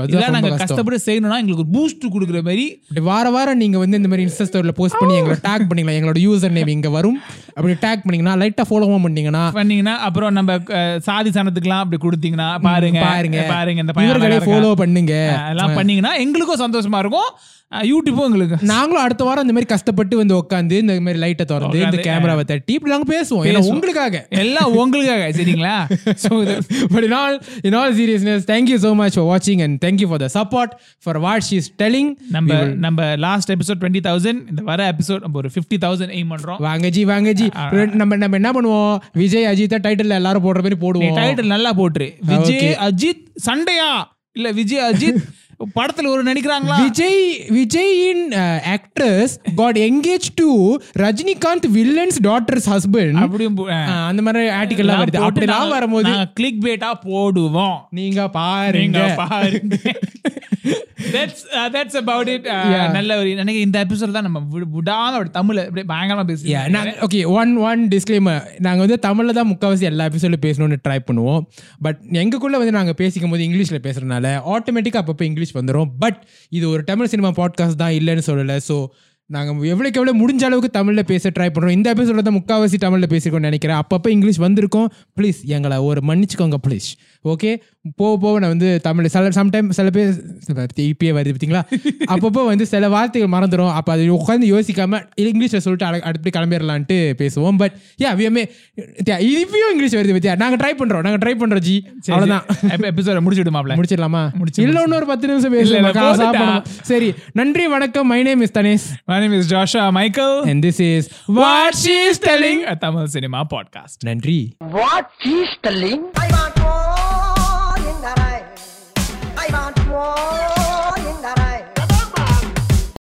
இதெல்லாம் நாங்க. கஷ்டப்பட்டு செய்யணும்னா எங்களுக்கு பூஸ்ட் கொடுக்குற மாதிரி வார வாரம் நீங்க வந்து இந்த மாதிரி இன்ஸ்டா ஸ்டோரியில போஸ்ட் பண்ணி எங்களை டேக் பண்ணீங்களா? எங்களோட யூசர் நேம் இங்க வரும். அப்படி டேக் பண்ணீங்கன்னா லைட்டா ஃபாலோவும் பண்ணீங்கன்னா பண்ணீங்கன்னா அப்புறம் நம்ம சாதி சனத்துக்குலாம் அப்படி கொடுத்தீங்கன்னா பாருங்க பாருங்க. பாருங்க இந்த பையன். ஃபாலோ பண்ணுங்க. அஹ் எல்லாம் பண்ணீங்கன்னா எங்களுக்கும் சந்தோஷமா இருக்கும். யூடியூப்பும் எங்களுக்கு. நாங்களும் அடுத்த வாரம் இந்த மாதிரி கஷ்டப்பட்டு வந்து உட்காந்து இந்த மாதிரி லைட்டை திறந்து இந்த கேமராவை தட்டி இப்படி நாங்க பேசுவோம். ஏன்னா. உங்களுக்காக. எல்லாம் உங்களுக்காக சரிங்களா? So in all in all seriousness thank you so much for watching and thank you for the support for what she's telling. நம்ம நம்ம லாஸ்ட் எபிசோட் டுவெண்ட்டி தௌசண்ட் இந்த வர எபிசோட் நம்ம ஒரு ஃபிஃப்டி தௌசண்ட் எய்ம் பண்றோம். வாங்க ஜி வாங்க G. நம்ம நம்ம என்ன பண்ணுவோம்? விஜய் அஜித் டைட்டில் எல்லாரும் போடுற மாதிரி போடுவோம். டைட்டில் நல்லா போட்டுரு. விஜய் அஜித் சண்டையா? இல்ல விஜய் அஜித் படத்துல ஒரு நடிக்கிறாங்களா? விஜய் விஜயின் actress got engage to Rajinikanth villains daughters husband அப்படியும். அந்த மாதிரி ஆர்டிகல்லாம் வருது. போட்டு அப்படிலாம் வரும்போது bait ஆ போடுவோம். நீங்க பாருங்க. பாருங்க. That's that's about it. Uh, Yeah. நல்ல ஒரு எனக்கு இந்த எபிசோட் தான் நம்ம விடாம அப்படி தமிழ்ல அப்படியே பயங்கரமா பேசி ஓகே ஒன் ஒன் டிஸ்க்ளைமர் நாங்கள் வந்து தமிழில் தான் முக்கால்வாசி எல்லா எபிசோடும் பேசணும்னு ட்ரை பண்ணுவோம். பட் எங்களுக்குள்ள வந்து நாங்கள் பேசிக்கும் போது இங்கிலீஷில் பேசுறதுனால ஆட்டோமேட்டிக்காக அப்பப்போ இங்கிலீஷ் வந்துடும் பட் இது ஒரு தமிழ் சினிமா பாட்காஸ்ட் தான் இல்லைன்னு சொல்லலை. ஸோ நாங்கள் எவ்வளோக்கு எவ்வளோ முடிஞ்ச அளவுக்கு தமிழில் பேச ட்ரை பண்ணுறோம் இந்த எபிசோட தான் முக்கால்வாசி தமிழில் பேசிருக்கோம்னு நினைக்கிறேன். அப்பப்போ இங்கிலீஷ் வந்திருக்கோம். ப்ளீஸ் எங்களை ஒரு மன்னிச்சுக்கோங்க ப்ளீஸ் ஓகே போக போக நான் வந்து தமிழ் சில சம்டைம் சில பேர் இப்பயே வருது பார்த்தீங்களா? அப்பப்போ வந்து சில வார்த்தைகள் மறந்துடும் அப்போ அது உட்காந்து யோசிக்காம இங்கிலீஷில் சொல்லிட்டு அட- அடுத்து கிளம்பிடலான்ட்டு பேசுவோம். பட் யா வியமே இப்பயும் இங்கிலீஷ் வருது பத்தியா? நாங்கள் ட்ரை பண்ணுறோம் நாங்கள் ட்ரை பண்ணுறோம் ஜி. அவ்வளோதான் எபிசோட முடிச்சு விடுமாப்ல முடிச்சிடலாமா? முடிச்சு, இல்ல இன்னொரு பத்து நிமிஷம் பேசலாம் சரி நன்றி வணக்கம். My name is Dhanesh My name is Joshua Michael. And this is What She's Telling, a Tamil cinema podcast. Nandri. What She's Telling? I want more in the night. I want more.